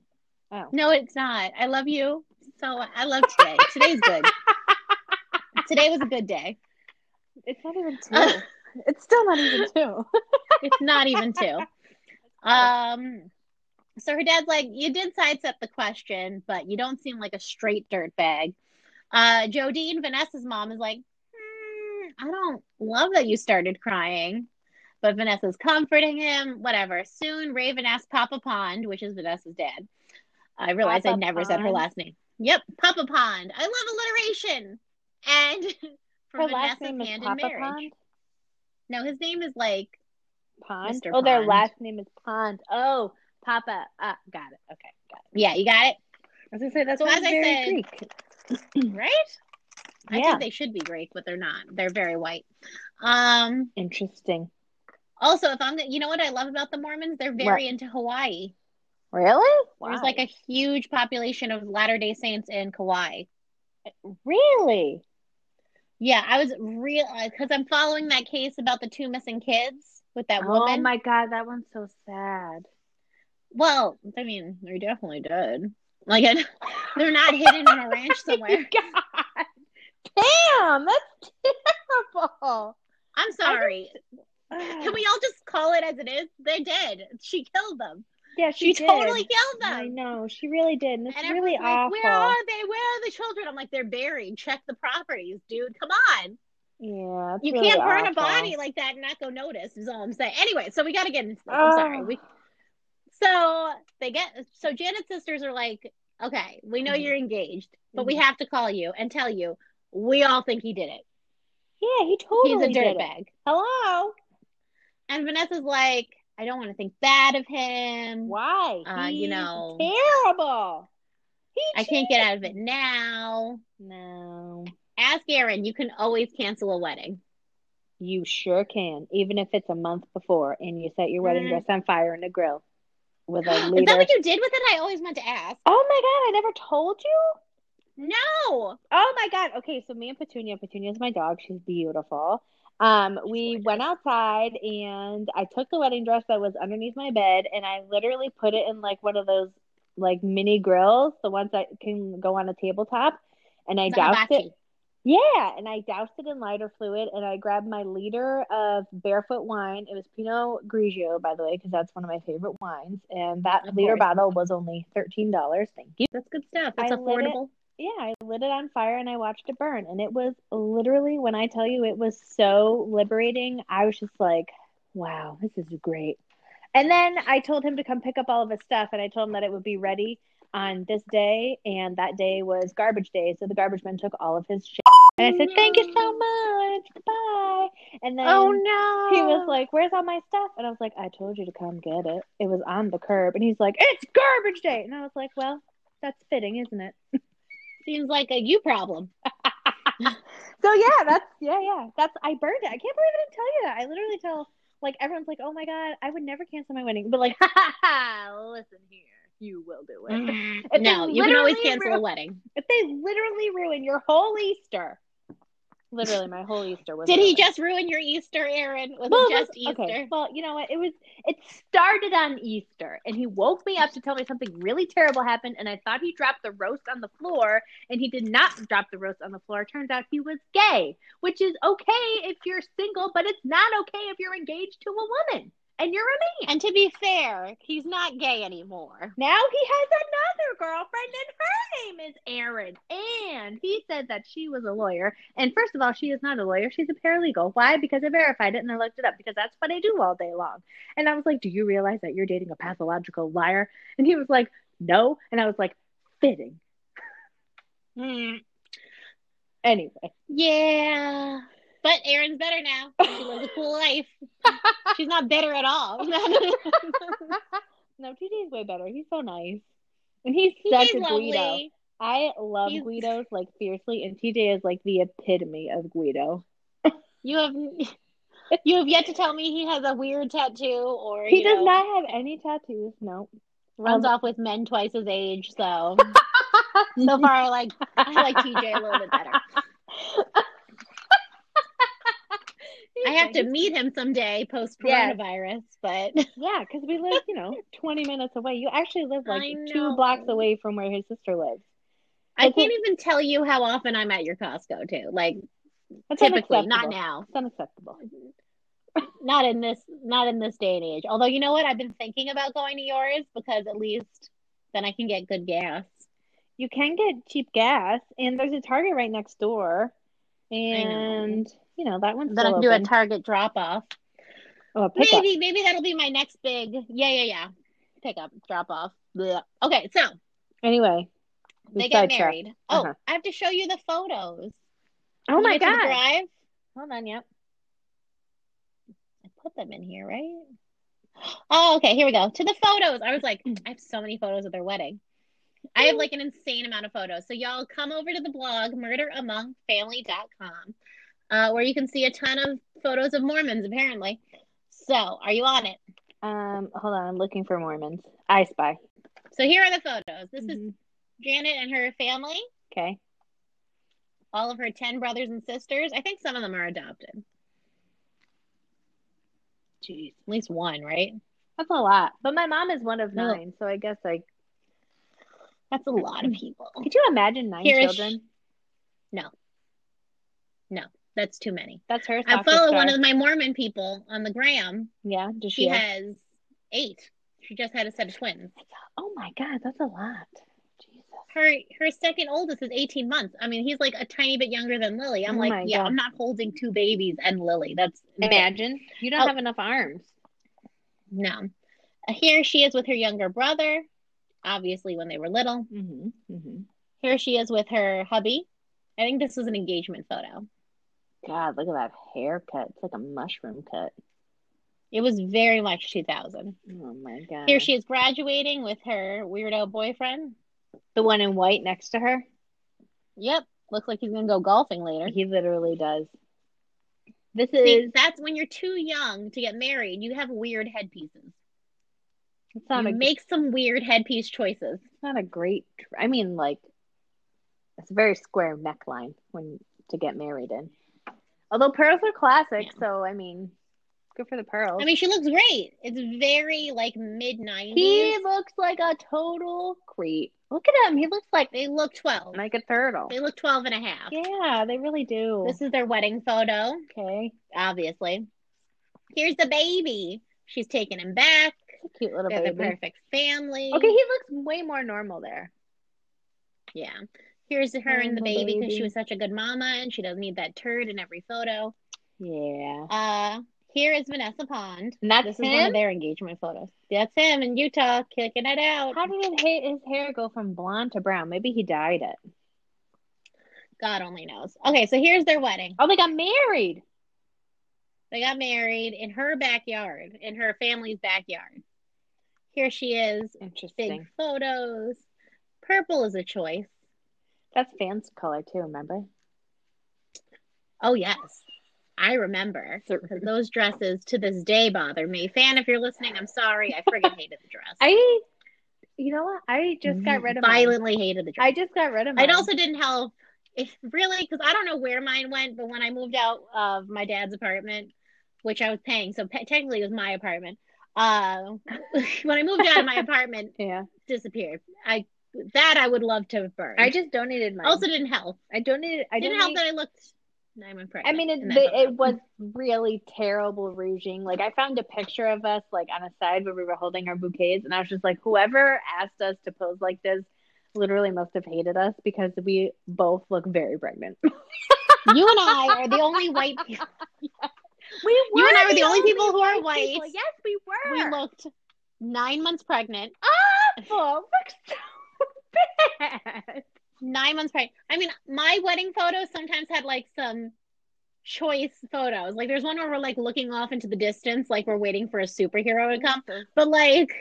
Oh. no, it's not. I love you so. I love today. Today's good. Today was a good day. It's not even two. it's still not even two. It's not even two. Um, so her dad's like, "You did sidestep the question, but you don't seem like a straight dirtbag." Uh, Jodine, Vanessa's mom, is like, "Hmm, "I don't love that you started crying." But Vanessa's comforting him, whatever. Soon, Raven asks Papa Pond, which is Vanessa's dad. I realized I Papa never said her last name. Yep, Papa Pond. I love alliteration. And for Her Vanessa's last name is Papa in marriage. Pond. No, his name is like Pond. Mr. Oh, their last name is Pond. Oh, Papa. Uh, got it. Okay, got it. yeah, you got it. I was gonna say that's So why as I said- Greek. right? I Yeah. think they should be Greek, but they're not. They're very white. Um. Interesting. Also, if I'm, the, you know what I love about the Mormons? They're very into Hawaii. Really? Wow. There's like a huge population of Latter Day Saints in Kauai. really. Yeah, I was real because I'm following that case about the two missing kids with that woman. Oh my god, that one's so sad. Well, I mean, they're definitely dead. Like, they're not hidden in a ranch oh somewhere. God. Damn, that's terrible. I'm sorry. Can we all just call it as it is? They're dead. She killed them. Yeah, She, she, totally killed them. I know she really did, and it's And really like, awful. Where are they? Where are the children? I'm like, they're buried. Check the properties, dude. Come on. Yeah, You really can't burn a body like that and not go notice, is all I'm saying. Anyway, so we got to get into this. I'm sorry. Oh. We, so they get, so Janet's sisters are like, okay, we know Mhm. you're engaged, but we Mhm. have to call you and tell you we all think he did it. Yeah, he totally He's a dirtbag. Hello. And Vanessa's like, I don't want to think bad of him. Why? Uh, you know- terrible. He I can't get out of it now. No, Ask Aaron. You can always cancel a wedding. you sure can, even if it's a month before, and you set your wedding Mm. dress on fire in the grill with a Is that what you did with it? I always meant to ask. oh my god, I never told you. No. Oh my god. Okay, so me and Petunia, Petunia's my dog. She's beautiful. Um, we gorgeous. went outside and I took the wedding dress that was underneath my bed and I literally put it in like one of those like mini grills, the ones that can go on a tabletop, and I The doused hibachi. it. Yeah, and I doused it in lighter fluid and I grabbed my liter of barefoot wine. It was Pinot Grigio, by the way, because that's one of my favorite wines. And that Of liter course. bottle was only $13. Thank you. That's good stuff. That's I lit it. affordable. Yeah, I lit it on fire and I watched it burn. And it was literally, when I tell you it was so liberating, I was just like, wow, this is great. And then I told him to come pick up all of his stuff and I told him that it would be ready on this day. And that day was garbage day. So the garbage man took all of his shit. And I said, thank you so much. Goodbye. And then Oh no. he was like, Where's all my stuff? And I was like, I told you to come get it. It was on the curb. And he's like, It's garbage day. And I was like, Well, that's fitting, isn't it? seems like a you problem. So yeah, that's yeah, yeah. That's I burned it. I can't believe I didn't tell you that. I literally tell like everyone's like, Oh my god, I would never cancel my wedding. But like, ha ha ha, listen here. You will do it. Mm-hmm. If no, you can always literally cancel a wedding. If they literally ruin your whole Easter. Literally my whole Easter was Did he just ruin your Easter, Aaron? Was Well, it just this- Easter? Okay. Well, you know what? It was. It started on Easter, and he woke me up to tell me something really terrible happened, and I thought he dropped the roast on the floor, and he did not drop the roast on the floor. Turns out he was gay, which is okay if you're single, but it's not okay if you're engaged to a woman and you're a man. And to be fair, he's not gay anymore. Now he has another girlfriend, and her name is Erin. And he said that she was a lawyer. And first of all, she is not a lawyer. She's a paralegal. Why? Because I verified it and I looked it up because that's what I do all day long. And I was like, Do you realize that you're dating a pathological liar? And he was like, No. And I was like, Fitting. Hmm. Anyway. Yeah. But Erin's better now. She lives a cool life. She's not bitter at all. no, TJ's way better. He's so nice. And he's He such a Guido. I love He's- Guidos like fiercely, and TJ is like the epitome of Guido. You have you have yet to tell me he has a weird tattoo or He does know, not have any tattoos. No. runs Um, off with men twice his age. So so far, I like I like TJ a little bit better. I have to meet him someday post Yes. coronavirus, but Yeah, because we live, you know, 20 minutes away. You actually live like two blocks away from where his sister lives. I can't even tell you how often I'm at your Costco too. Like typically, not now. It's unacceptable. Not in this not in this day and age. Although you know what? I've been thinking about going to yours because at least then I can get good gas. You can get cheap gas, and there's a Target right next door. And, you know, that one's Then I can do a. Target drop off. oh, a pickup. Maybe maybe that'll be my next big yeah, yeah, yeah. Pick up, drop off. Blech. Okay, so Anyway. they get married. Oh, Uh-huh. I have to show you the photos. Oh my get to the God. drive. Hold on, yep. I put them in here, right? Oh, okay. Here we go. To the photos. I was like, I have so many photos of their wedding. I have like an insane amount of photos. So y'all come over to the blog murderamongfamily.com, uh, where you can see a ton of photos of Mormons. Apparently. So, are you on it? Um, hold on, I'm looking for Mormons. I spy. So here are the photos. This is Mhm. Janet and her family. Okay. All of her ten brothers and sisters. I think some of them are adopted. Jeez. At least one, right? That's a lot. But my mom is one of No. nine, so I guess like That's a lot of people. could you imagine nine Here is- children? That's too many. That's her. I follow star. one of my Mormon people on the gram. Yeah. Does she? She has eight. She just had a set of twins. Oh my God, that's a lot. Jesus. Her her second oldest is 18 months. I mean, he's like a tiny bit younger than Lily. I'm Oh like, yeah, God. I'm not holding two babies and Lily. That's Imagine you don't Oh. have enough arms. no. Here she is with her younger brother, obviously when they were little. Mm-hmm. Mm-hmm. Here she is with her hubby. I think this was an engagement photo. God, look at that haircut. It's like a mushroom cut. It was very much 2000. Oh my God. Here she is graduating with her weirdo boyfriend. the one in white next to her. Yep, looks like he's gonna go golfing later. He literally does. This See, is. that's when you're too young to get married. You have weird headpieces. It's not you a. make some weird headpiece choices. It's not a great. I mean, like, it's a very square neckline when to get married in. Although pearls are classic, Yeah. so I mean, good for the pearls. I mean, she looks great. It's very like mid 90s. he looks like a total creep. Look at him. He looks like They look 12. like a turtle. They look 12 and a half. Yeah, they really do. This is their wedding photo, okay. obviously. Here's the baby. She's taking him back. Cute little They're the baby. perfect family. Okay, he looks way more normal there. Yeah. Here's her and the Oh, baby because she was such a good mama and she doesn't need that turd in every photo. Yeah. Uh, here is Vanessa Pond. And that's this is one of their engagement photos. That's him in Utah kicking it out. How did his hair, his hair go from blonde to brown? Maybe he dyed it. God only knows. Okay, so here's their wedding. Oh, they got married. They got married in her backyard, in her family's backyard. Here she is, Interesting. big photos. Purple is a choice. That's Fan's color too. Remember? Oh yes, I remember those dresses to this day bother me. Fan, if you're listening, I'm sorry. I friggin' hated the dress. I. You know what? I just got rid of mine. violently hated the dress. I just got rid of mine. It also didn't help. If really, because I don't know where mine went, but when I moved out of my dad's apartment, which I was paying, so pe- technically it was my apartment. Uh, when I moved out of my apartment, Yeah. disappeared. I that I would love to have burned. I just donated mine. also didn't help. I donated. I didn't help that I looked nine months pregnant. I mean, it, the, it was really terrible rouging. Like, I found a picture of us, like, on a side where we were holding our bouquets, and I was just like, whoever asked us to pose like this literally must have hated us because we both look very pregnant. you and I are the only white people. We were. You and I were the only people who are white. people. Yes, we were. We looked nine months pregnant. Ah, awful. Bad. nine months pregnant. I mean, my wedding photos sometimes had like some choice photos. Like there's one where we're like looking off into the distance, like we're waiting for a superhero to come. But like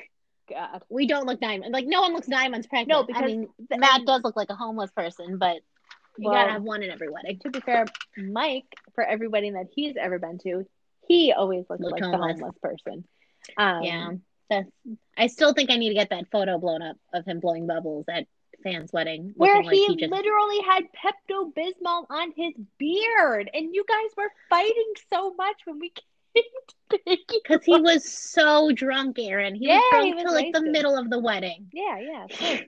God. we don't look nine like no one looks nine months pregnant. No, I because mean the- Matt does look like a homeless person, but you Well- gotta have one in every wedding. To be fair, Mike, for every wedding that he's ever been to, he always looks Looked like homeless. the homeless person. Um, yeah. That's I still think I need to get that photo blown up of him blowing bubbles at Fan's wedding. Where looking like he, he just literally had Pepto Bismol on his beard, and you guys were fighting so much when we came to because he was so drunk, Aaron. He Yeah, was drunk he was till like the middle of the wedding. Yeah, yeah.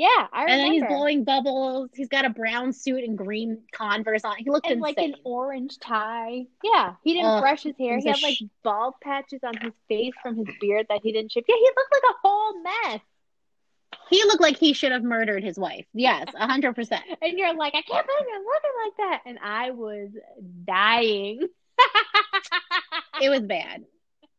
Yeah. I remember. And then he's blowing bubbles. He's got a brown suit and green Converse on. He looked and like an orange tie. Yeah, he didn't Ugh, brush his hair. He had like bald patches on his face from his beard that he didn't shave. Yeah, he looked like a whole mess. He looked like he should have murdered his wife. Yes, a hundred percent. And you're like, I can't believe you're looking like that. And I was dying. It was bad.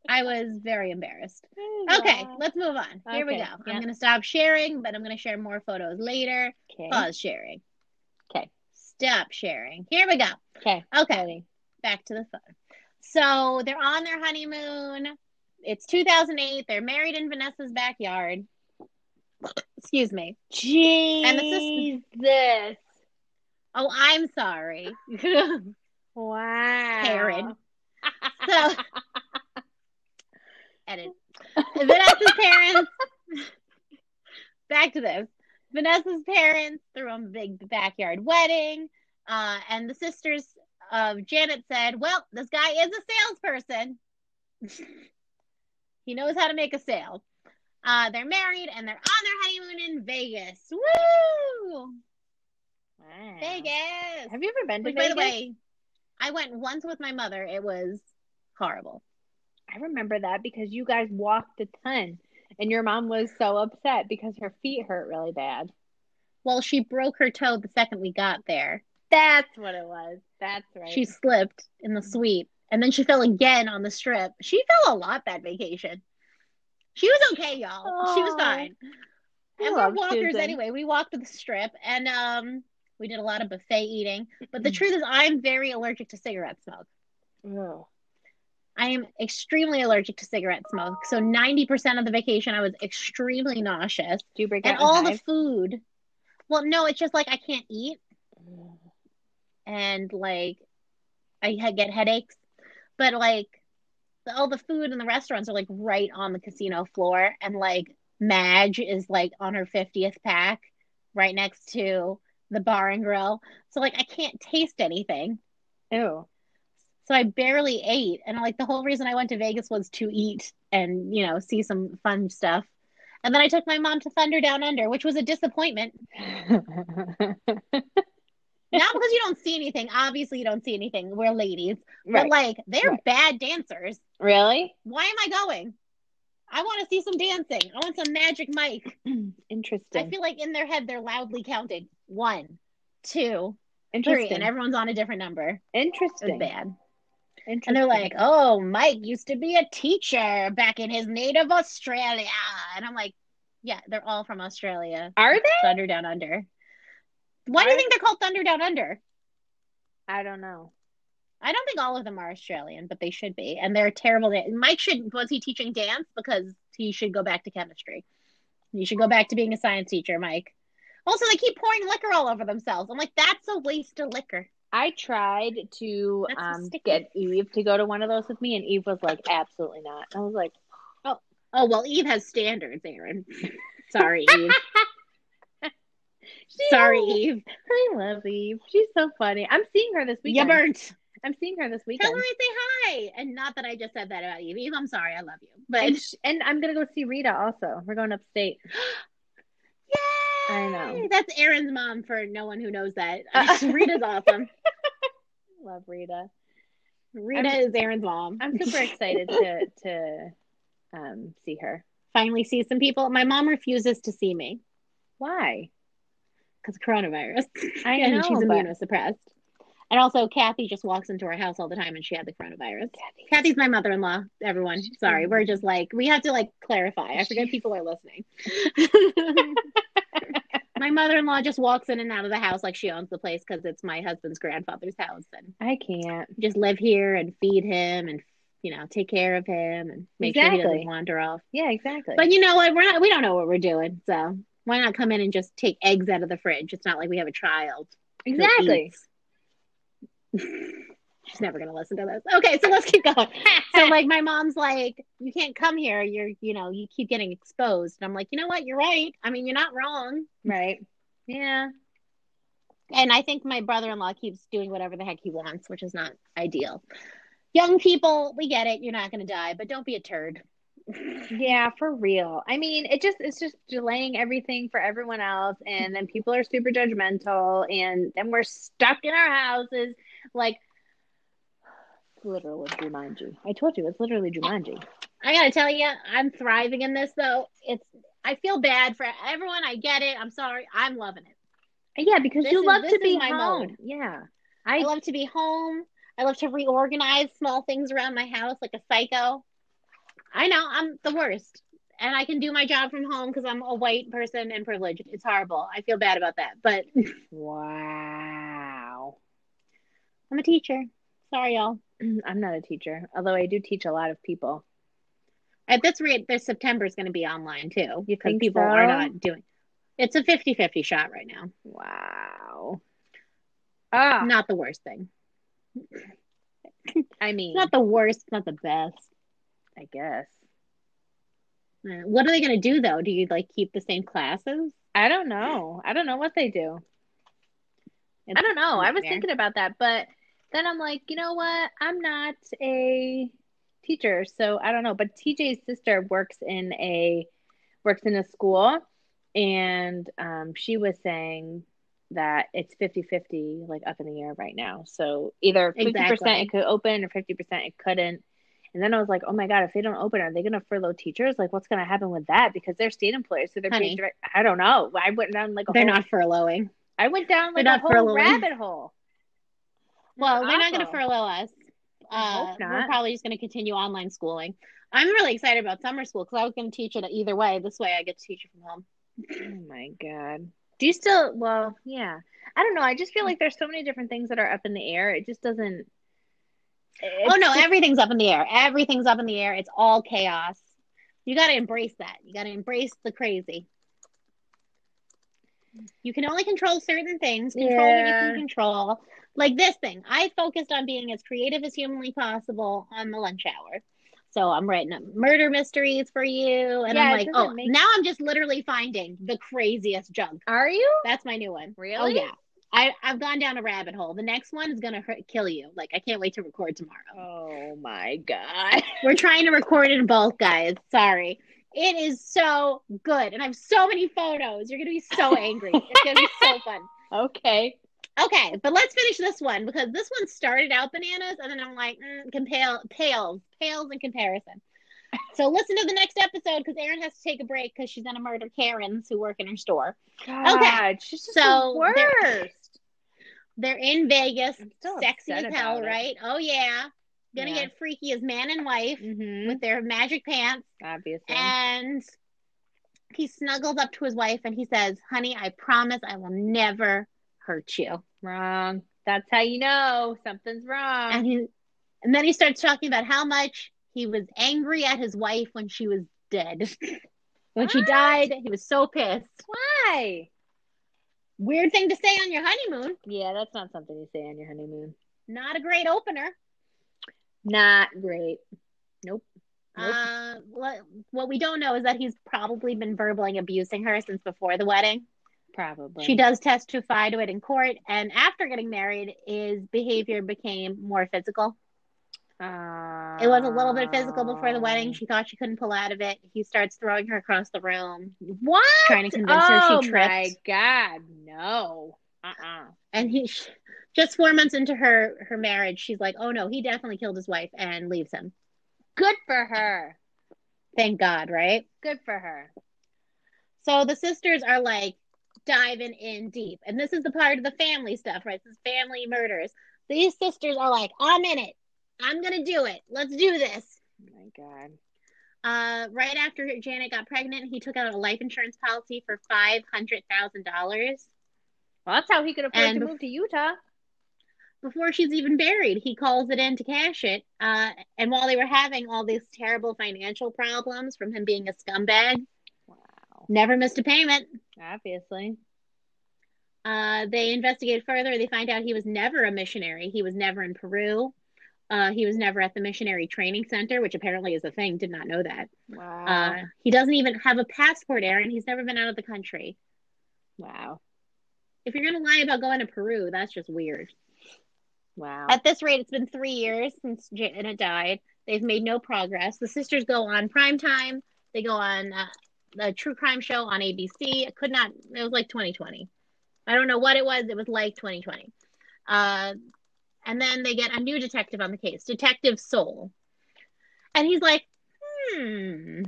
I was very embarrassed. Okay, let's move on. Here we go. yeah. I'm gonna stop sharing, but I'm gonna share more photos later. Okay. Pause sharing. Okay. Stop sharing. Here we go. Okay. Okay. Back to the phone. So they're on their honeymoon. It's 2008. They're married in Vanessa's backyard. Excuse me. Jesus. And the Oh, I'm sorry. Wow. Karen. So, edit. Vanessa's parents. Back to this. Vanessa's parents threw a big backyard wedding. Uh, and the sisters of Janet said, Well, this guy is a salesperson. he knows how to make a sale. Uh, they're married and they're on their honeymoon in Vegas. Woo! Wow. Vegas. Have you ever been to Which, by the way, I went once with my mother. It was horrible. I remember that because you guys walked a ton, and your mom was so upset because her feet hurt really bad. Well, she broke her toe the second we got there. That's what it was. That's right. She slipped in the suite, and then she fell again on the strip. She fell a lot that vacation. She was okay, y'all. She was fine. And we're walkers Susan. anyway. We walked the strip, and um, we did a lot of buffet eating. But the Mm-hmm. truth is, I'm very allergic to cigarette smoke. Ugh. I am extremely allergic to cigarette smoke. So 90% of the vacation, I was extremely nauseous. Do you break And out in all the food. Well, no, it's just like I can't eat. Mm. and like I get headaches. But like the, all the food in the restaurants are like right on the casino floor, and like Madge is like on her fiftieth pack, right next to the bar and grill. So like I can't taste anything. Ew. So I barely ate, and like the whole reason I went to Vegas was to eat and you know see some fun stuff. And then I took my mom to Thunder Down Under, which was a disappointment. Not because you don't see anything. Obviously, you don't see anything. We're ladies. But like they're Right. bad dancers. really? Why am I going? I want to see some dancing. I want some Magic Mike. Interesting. I feel like in their head they're loudly counting one, two, three, Interesting. and everyone's on a different number. Interesting. bad. And they're like, "Oh, Mike used to be a teacher back in his native Australia," and I'm like, "Yeah, they're all from Australia. are they? Thunder Down Under. Why do you think they're called Thunder Down Under? I don't know. I don't think all of them are Australian, but they should be. And they're terrible. Dan- Mike should was he teaching dance because he should go back to chemistry. You should go back to being a science teacher, Mike. Also, they keep pouring liquor all over themselves. I'm like, that's a waste of liquor. I tried to um, get Eve to go to one of those with me, and Eve was like, "Absolutely not." I was like, Oh oh well, Eve has standards, Aaron. Sorry, Eve. Sorry. Eve. I love Eve. She's so funny. I'm seeing her this You weekend. burnt. I'm seeing her this weekend. Tell her I say hi. And not that I just said that about Eve. Eve, I'm sorry. I love you. But And, sh- and I'm gonna go see Rita also. We're going upstate. I know. That's Aaron's mom for no one who knows that. Rita's awesome. Love Rita. Rita I'm- is Aaron's mom. I'm super excited to to um see her. Finally see some people. My mom refuses to see me Why? because coronavirus. I and know, she's but- immunosuppressed. And also, Kathy just walks into our house all the time and she had the coronavirus. Kathy's my mother in law, everyone. Sorry. We're just like, we have to like clarify. I forget people are listening. My mother-in-law just walks in and out of the house like she owns the place because it's my husband's grandfather's house and I can't. just live here and feed him and you know take care of him and make sure he doesn't wander off. Yeah, exactly. But you know what? We're not. We don't know what we're doing. So why not come in and just take eggs out of the fridge? It's not like we have a child. exactly. She's never gonna listen to this. Okay, so let's keep going. So like my mom's like, you can't come here. You're you know you keep getting exposed. And I'm like, you know what? You're right. I mean, you're not wrong. right. Yeah. And I think my brother-in-law keeps doing whatever the heck he wants, which is not ideal. Young people, we get it. You're not gonna die, but don't be a turd. Yeah, for real. I mean, it just it's just delaying everything for everyone else and then people are super judgmental and then we're stuck in our houses like literal Jumanji. I told you it's literally Jumanji. I gotta tell you, I'm thriving in this though. It's I feel bad for everyone. I get it. I'm sorry. I'm loving it. Yeah, because This you is- love to be my home. mode. Yeah. I, I love to be home. I love to reorganize small things around my house like a psycho. I know I'm the worst. And I can do my job from home because I'm a white person and privileged. It's horrible. I feel bad about that. But wow. I'm a teacher. Sorry, y'all. I'm not a teacher, although I do teach a lot of people. At this rate, this September is going to be online too You because think people are not doing. It's a 50-50 shot right now. Wow. Ah, Not the worst thing. I mean, It's not the worst. Not the best. I guess. Uh, What are they going to do though? Do you like keep the same classes? I don't know. I don't know what they do. It's I don't know. I was nightmare. thinking about that, but then I'm like, you know what? I'm not a teacher, so I don't know. But TJ's sister works in a works in a school, and um, she was saying that it's 50-50 like up in the air right now. So either 50% Exactly. it could open or 50% it couldn't. And then I was like, oh my God, if they don't open, are they going to furlough teachers? Like, what's going to happen with that? Because they're state employees. So they're Honey. paid direct. I don't know. I went down like a They're whole, not furloughing. I went down like a whole furloughing. rabbit hole. Well, That's they're not going to furlough us. Uh, we're probably just going to continue online schooling. I'm really excited about summer school because I was going to teach it either way. This way, I get to teach it from home. Oh my god. Do you still? Well, yeah. I don't know. I just feel like there's so many different things that are up in the air. It just doesn't. oh no, everything's up in the air. Everything's up in the air. It's all chaos. You got to embrace that. You got to embrace the crazy. You can only control certain things. Control what you can control. Like this thing, I focused on being as creative as humanly possible on the lunch hour. So I'm writing up murder mysteries for you, and Yeah, I'm like, oh, make- now I'm just literally finding the craziest junk. Are you That's my new one. Oh, really? Oh yeah, I I've gone down a rabbit hole. The next one is gonna hurt, kill you. Like I can't wait to record tomorrow. Oh my god. We're trying to record in bulk, guys. Sorry. It is so good. And I have so many photos. You're going to be so angry. It's going to be so fun. Okay. Okay, but let's finish this one because this one started out bananas and then I'm like, mm, compale, pales, pales in comparison. So listen to the next episode because Erin has to take a break because she's going to murder Karens who work in her store. God, she's just So the worst. They're in Vegas, sexy as hell, it. right? Oh, yeah. Gonna Yeah. get freaky as man and wife Mhm. with their magic pants. Obviously. and he snuggles up to his wife and he says, Honey, I promise I will never hurt you. wrong. That's how you know something's wrong. And he and then he starts talking about how much he was angry at his wife when she was dead. when she died, he was so pissed. Why? Weird thing to say on your honeymoon. Yeah, that's not something you say on your honeymoon. Not a great opener. Not great. Nope. Nope. Uh, what, what we don't know is that he's probably been verbally abusing her since before the wedding. Probably. She does testify to it in court, and after getting married, his behavior became more physical. Uh, It was a little bit physical before the wedding. She thought she couldn't pull out of it. He starts throwing her across the room, What? trying to convince her oh she tripped. Oh my god, no. Uh-uh. And he, just four months into her her marriage, she's like, "Oh no, he definitely killed his wife," and leaves him. Good for her. Thank God, right? Good for her. So the sisters are like diving in deep, and this is the part of the family stuff, right? This is family murders. These sisters are like, "I'm in it. I'm gonna do it. Let's do this." Oh my god. Uh, right after Janet got pregnant, he took out a life insurance policy for five hundred thousand dollars. Well, that's how he could afford And to move to Utah. Before she's even buried, he calls it in to cash it. Uh, and while they were having all these terrible financial problems from him being a scumbag. Never missed a payment. Obviously. Uh, they investigate further. They find out he was never a missionary. He was never in Peru. Uh, he was never at the missionary training center, which apparently is a thing. Did not know that. Wow. Uh, he doesn't even have a passport, Aaron. He's never been out of the country. wow. If you're gonna lie about going to Peru, that's just weird. Wow. At this rate, it's been three years since Janet died. They've made no progress. The sisters go on primetime. They go on uh, the true crime show on ABC. It could not. It was like 2020. I don't know what it was. It was like 2020. Uh, and then they get a new detective on the case, Detective Soul, and he's like, hmm.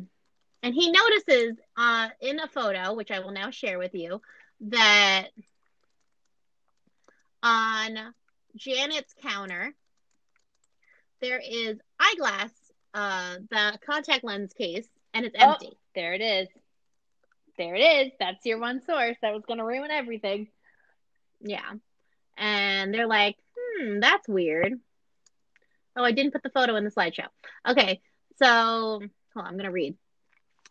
And he notices uh, in a photo, which I will now share with you, that on Janet's counter, there is eyeglass, uh, the contact lens case, and it's Oh. empty. there it is. There it is. That's your one source that was going to ruin everything. Yeah. And they're like, hmm, that's weird. Oh, I didn't put the photo in the slideshow. Okay. So, hold on, I'm going to read.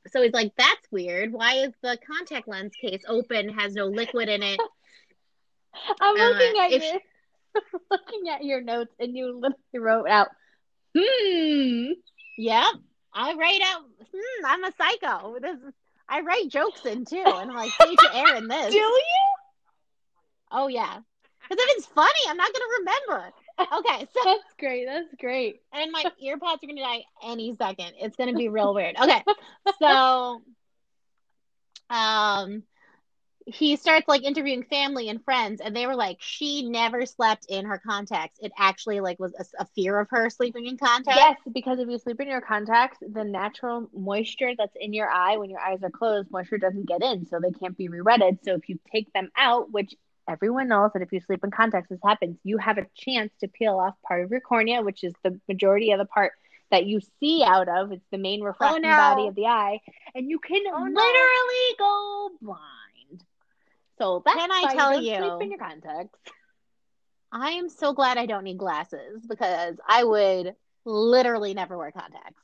So he's like, that's weird. Why is the contact lens case open, has no liquid in it? I'm Uh, looking at your looking at your notes, and you literally wrote out, "Hmm." Yep. I write out, hmm, I'm a psycho. This is, I write jokes in too. And I'm like, say to Aaron this. Do you? Oh, yeah. Because if it's funny, I'm not going to remember. Okay. So, That's great. That's great. and my earpods are going to die any second. It's going to be real weird. Okay. So, um, he starts like interviewing family and friends, and they were like, she never slept in her contacts. It actually like was a, a fear of her sleeping in contacts. Yes, because if you sleep in your contacts, the natural moisture that's in your eye when your eyes are closed, moisture doesn't get in, so they can't be re-wetted. So if you take them out, which everyone knows that if you sleep in contacts, this happens, you have a chance to peel off part of your cornea, which is the majority of the part that you see out of. It's the main oh, refracting no. body of the eye, and you can Oh, no. literally go blind. So that's Can I tell you sleep in your contacts. I am so glad I don't need glasses because I would literally never wear contacts.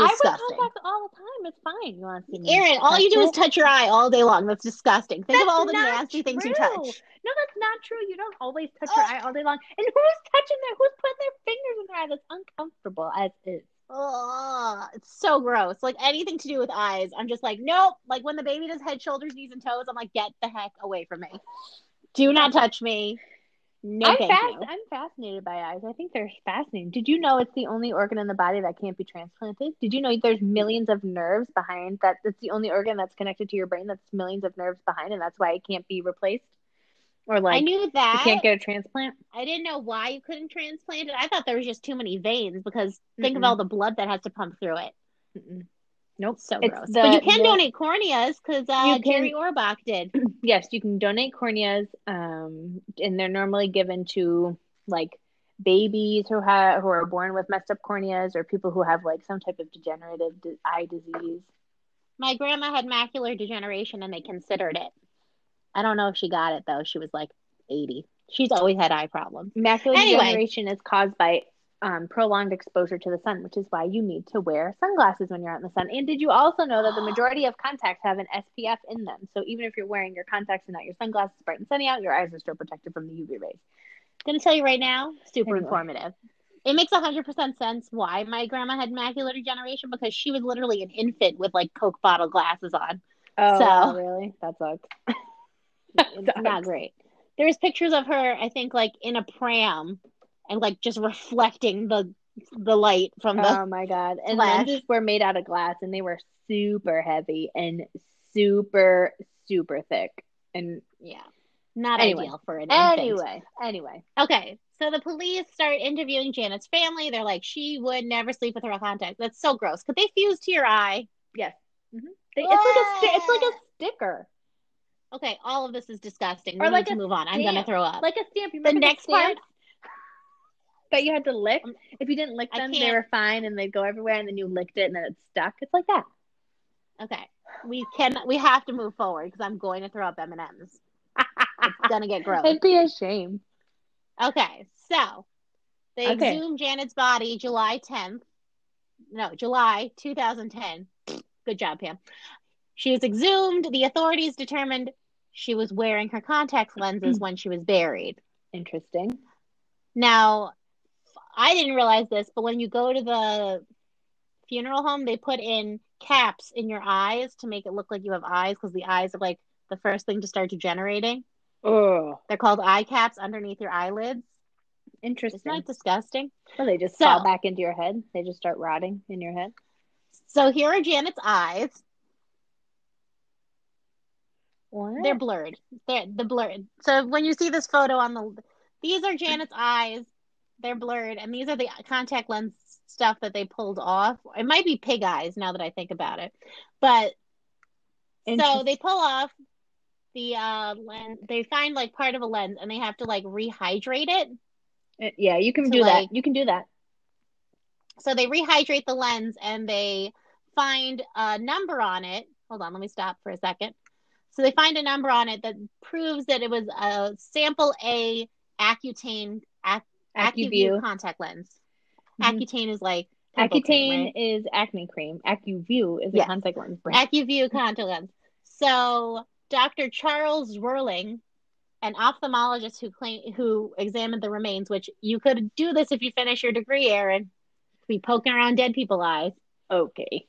I wear contacts all the time. It's fine. You want to see me? Aaron, all you do is touch your eye all day long. That's disgusting. Think of all the nasty things you touch. No, that's not true. You don't always touch your eye all day long. And who's touching their? Who's putting their fingers in their eye? That's uncomfortable as is. Ugh, it's so gross. Like anything to do with eyes, I'm just like, nope. Like when the baby does head, shoulders, knees, and toes, I'm like, get the heck away from me. Do not touch me. No, I'm you. I'm fascinated by eyes. I think they're fascinating. Did you know it's the only organ in the body that can't be transplanted? Did you know there's millions of nerves behind that? That's the only organ that's connected to your brain. That's millions of nerves behind, and that's why it can't be replaced. Or like I knew that you can't get a transplant. I didn't know why you couldn't transplant it. I thought there was just too many veins because think of all the blood that has to pump through it. Mm-mm. Nope. So It's gross. the- but you can the- donate corneas because uh, Jerry Orbach did. yes, you can donate corneas, um, and they're normally given to like babies who have who are born with messed up corneas or people who have like some type of degenerative eye disease. My grandma had macular degeneration and they considered it. I don't know if she got it though. She was like 80. She's always had eye problems. Macular Anyway. degeneration is caused by um, prolonged exposure to the sun, which is why you need to wear sunglasses when you're out in the sun. And did you also know that the majority of contacts have an SPF in them? So even if you're wearing your contacts and not your sunglasses, bright and sunny out, your eyes are still protected from the UV rays. gonna tell you right now, super Anyway. informative. It makes hundred percent sense why my grandma had macular degeneration because she was literally an infant with like Coke bottle glasses on. Oh, So- really? That sucks. It's not great. There's pictures of her, I think, like in a pram and like just reflecting the the light from the Oh my god! And flash. lenses were made out of glass, and they were super heavy and super super thick. And yeah. Not Anyway. ideal for an anyway, anyway, Okay, so the police start interviewing Janet's family. They're like, she would never sleep with her contacts. That's so gross. Could they fuse to your eye? yes, hmm they, it's like a it's like a sticker, Okay, all of this is disgusting. Or We like need to move on. I'm gonna throw up. like a stamp. The next part. stamps? that you had to lick. Um, If you didn't lick them, they were fine and they'd go everywhere, and then you licked it and then it stuck. It's like that. Okay, we can we have to move forward because I'm going to throw up M and M's. It's gonna get gross. It'd be a shame. Okay, so they Okay. exhumed Janet's body July 10th. No, July 2010. Good job, Pam. She was exhumed. The authorities determined she was wearing her contact lenses hmm. when she was buried. Interesting. Now, I didn't realize this, but when you go to the funeral home, they put in caps in your eyes to make it look like you have eyes because the eyes are like the first thing to start degenerating. Oh, They're called eye caps underneath your eyelids. interesting. Isn't that disgusting? Well, they just So- fall back into your head. They just start rotting in your head. So here are Janet's eyes. What? They're blurred. They're the blurred. So when you see this photo on the, these are Janet's eyes. They're blurred, and these are the contact lens stuff that they pulled off. It might be pig eyes now that I think about it, but so they pull off the uh lens. They find like part of a lens, and they have to like rehydrate it. Uh, yeah, you can do like- that. You can do that. So they rehydrate the lens, and they find a number on it. Hold on, let me stop for a second. So they find a number on it that proves that it was a sample A Accutane Ac- Acuvue contact lens. Mhm. Accutane is like pimple cream, Accutane right? is acne cream. Acuvue is Yes. a contact lens brand. Acuvue contact lens. So Dr. Charles Zwirling, an ophthalmologist who claim who examined the remains, which you could do this if you finish your degree, Aaron. Be poking around dead people's eyes. okay.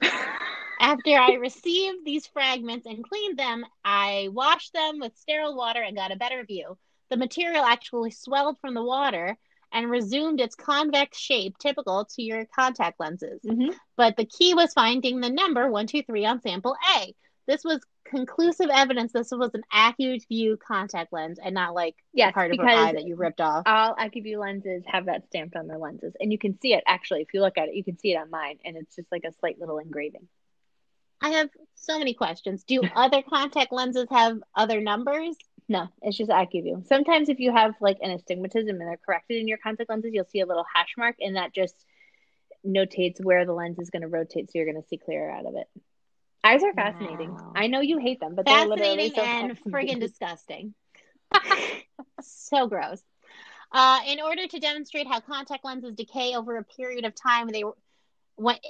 After I received these fragments and cleaned them, I washed them with sterile water and got a better view. The material actually swelled from the water and resumed its convex shape typical to your contact lenses. hmm But the key was finding the number 123 on sample A. This was conclusive evidence this was an Acuvue contact lens and not like Yes, part of her eye that you ripped off. all Acuvue lenses have that stamped on their lenses, and you can see it actually. If you look at it, you can see it on mine, and it's just like a slight little engraving. I have so many questions. Do other contact lenses have other numbers? No, it's just Acuvue. Sometimes if you have like an astigmatism and they're corrected in your contact lenses, you'll see a little hash mark, and that just notates where the lens is going to rotate, so you're going to see clearer out of it. Eyes are fascinating. Wow. I know you hate them, but they're literally Fascinating so and friggin' disgusting. so gross. Uh, in order to demonstrate how contact lenses decay over a period of time, they were,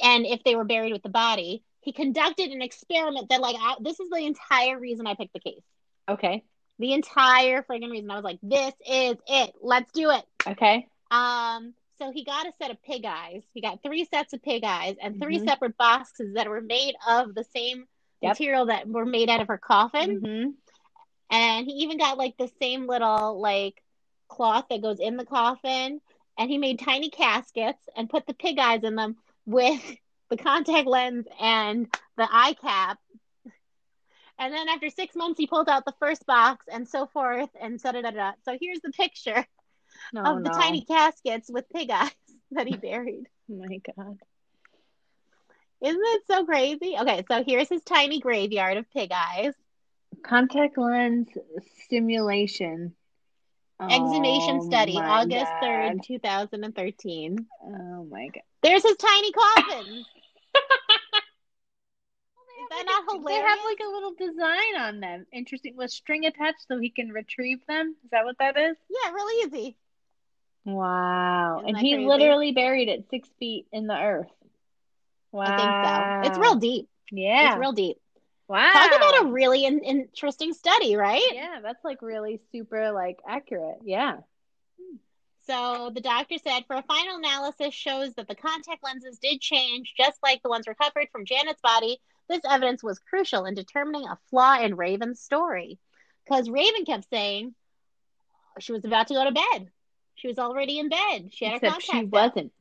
and if they were buried with the body, he conducted an experiment that, like, I, this is the entire reason I picked the case. Okay. The entire friggin' reason I was like, this is it. Let's do it. Okay. Um, so he got a set of pig eyes. He got three sets of pig eyes and 3 Mhm. separate boxes that were made of the same Yep. material that were made out of her coffin. hmm And he even got like the same little like cloth that goes in the coffin. And he made tiny caskets and put the pig eyes in them with the contact lens and the eye cap. And then after six months, he pulled out the first box and so forth and da da da da. So here's the picture No, of the no. tiny caskets with pig eyes that he buried. Oh my god. Isn't it so crazy? Okay, so here's his tiny graveyard of pig eyes. Contact lens stimulation. Exhumation Oh study, August God. 3rd, 2013. Oh my god. There's his tiny coffin. Is that not They have like a little design on them. Interesting. With string attached so he can retrieve them. Is that what that is? yeah, really easy. Wow. Isn't and he crazy? literally buried it six feet in the earth. Wow. I think so. It's real deep. Yeah. It's real deep. wow. Talk about a really in- interesting study, right? Yeah, that's like really super like accurate. Yeah. So the doctor said for a final analysis shows that the contact lenses did change just like the ones recovered from Janet's body. This evidence was crucial in determining a flaw in Raven's story. Because Raven kept saying she was about to go to bed. She was already in bed. She had her Except contact she wasn't.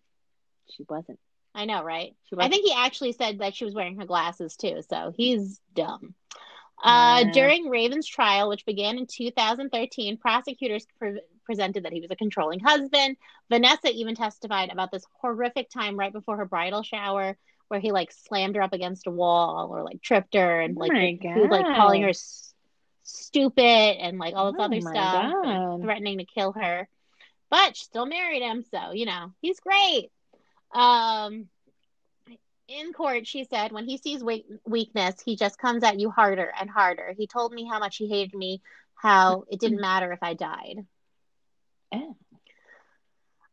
She wasn't. I know, right? I think he actually said that she was wearing her glasses too, so he's dumb. Uh, Yeah. During Raven's trial, which began in 2013, prosecutors pre- presented that he was a controlling husband. Vanessa even testified about this horrific time right before her bridal shower, where he like slammed her up against a wall or like tripped her, and Oh like my he was like calling her s- stupid and like all this Oh other stuff, God. threatening to kill her. but she still married him, so you know he's great. Um, in court, she said, when he sees weak- weakness, he just comes at you harder and harder. He told me how much he hated me, how it didn't matter if I died. Oh.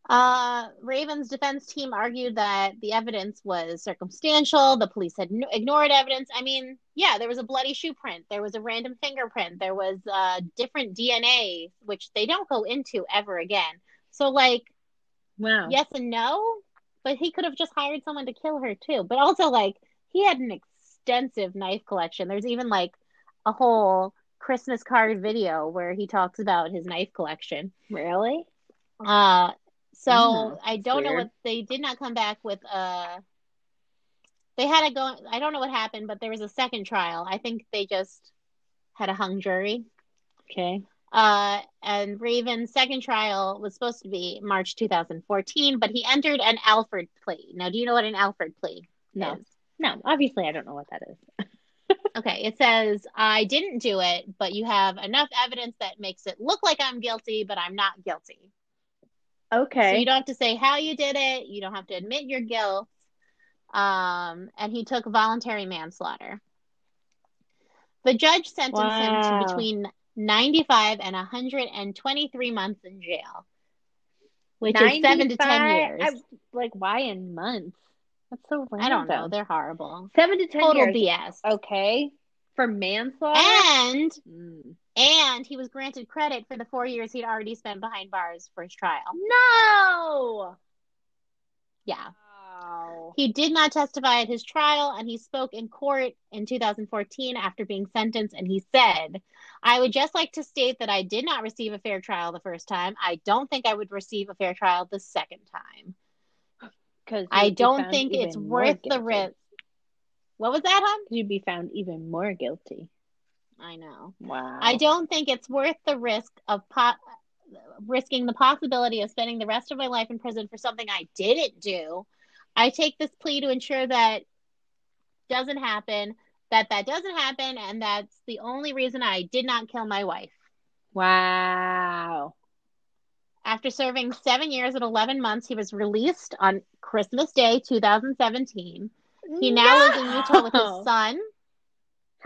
Uh, Raven's defense team argued that the evidence was circumstantial. The police had n- ignored evidence. I mean, yeah, there was a bloody shoe print. There was a random fingerprint. There was uh, different DNA, which they don't go into ever again. So, like, Wow. yes and no, but he could have just hired someone to kill her too. But also, like, he had an extensive knife collection. There's even like a whole Christmas card video where he talks about his knife collection. Really? Uh, so Mm, I don't know what they did not come back with. Uh, they had to go. I don't know what happened, but there was a second trial. I think they just had a hung jury. Okay. Uh, and Raven's second trial was supposed to be March 2014, but he entered an Alford plea. Now, do you know what an Alford plea No. is? No, obviously I don't know what that is. Okay, it says, I didn't do it, but you have enough evidence that makes it look like I'm guilty, but I'm not guilty. So you don't have to say how you did it. You don't have to admit your guilt. Um, and he took voluntary manslaughter. The judge sentenced him to between 95 and 123 months in jail, which is seven to 10 years. I- like, why in months? That's so random. I don't know. They're horrible. Seven to ten Total years. BS. Okay. For manslaughter? And Mm. And he was granted credit for the four years he'd already spent behind bars for his trial. No. Yeah. Wow. He did not testify at his trial and he spoke in court in 2014 after being sentenced and he said, I would just like to state that I did not receive a fair trial the first time. I don't think I would receive a fair trial the second time. Because I don't think it's worth the risk. What was that, hon? You'd be found even more guilty. I know. Wow. I don't think it's worth the risk of po- risking the possibility of spending the rest of my life in prison for something I didn't do. I take this plea to ensure that doesn't happen, that that doesn't happen, and that's the only reason I did not kill my wife. Wow. After serving seven years and 11 months, he was released on Christmas Day 2017. He now lives in Utah with his son,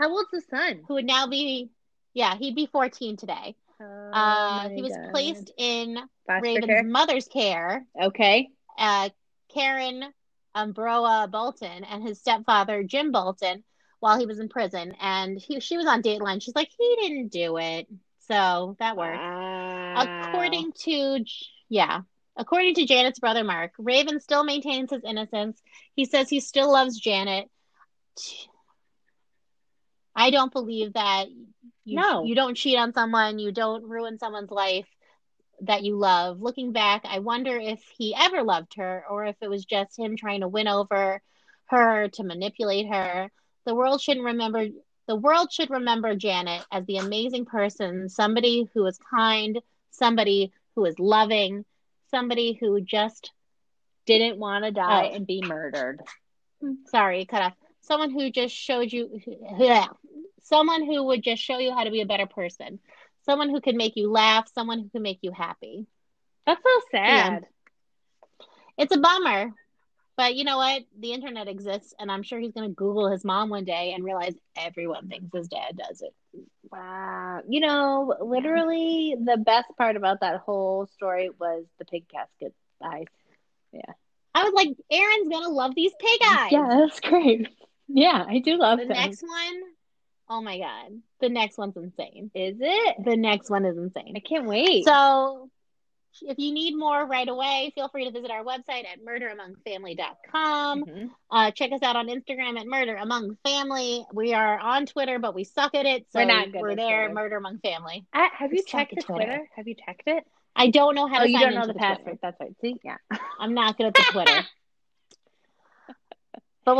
How old's the son? who would now be, yeah, he'd be 14 today. Oh Uh, he was God. placed in Foster Raven's care? mother's care, Okay. uh, Karen Abaroa Bolton, and his stepfather Jim Bolton, while he was in prison. And he, she was on Dateline. She's like, he didn't do it, so that worked. Wow. According to, yeah, according to Janet's brother Mark, Raven still maintains his innocence. He says he still loves Janet. I don't believe that. You, No. you don't cheat on someone. You don't ruin someone's life that you love. Looking back, I wonder if he ever loved her, or if it was just him trying to win over her to manipulate her. The world shouldn't remember. The world should remember Janet as the amazing person, somebody who is kind, somebody who is loving, somebody who just Didn't want to die Oh. and be murdered. sorry, cut off. Someone who just showed you, yeah, someone who would just show you how to be a better person, someone who can make you laugh, someone who can make you happy. That's so sad. It's a bummer, but you know what? The internet exists, and I'm sure he's going to Google his mom one day and realize everyone thinks his dad does it. Wow. You know, literally the best part about that whole story was the pig casket eyes. Yeah I was like, Aaron's going to love these pig eyes. Yeah, that's great. Yeah, I do love The them. next one, oh my God, the next one's insane. Is it? The next one is insane. I can't wait. So, if you need more right away, feel free to visit our website at murderamongfamily.com. Mhm. Uh, check us out on Instagram at Murder Among Family. We are on Twitter, but we suck at it. So We're not good we're there, Twitter. Murder Among Family. Uh, have you checked the the Twitter. Twitter? Have you checked it? I don't know how Oh, to you sign don't know the Twitter. password. That's right. See, yeah. I'm not good at the Twitter.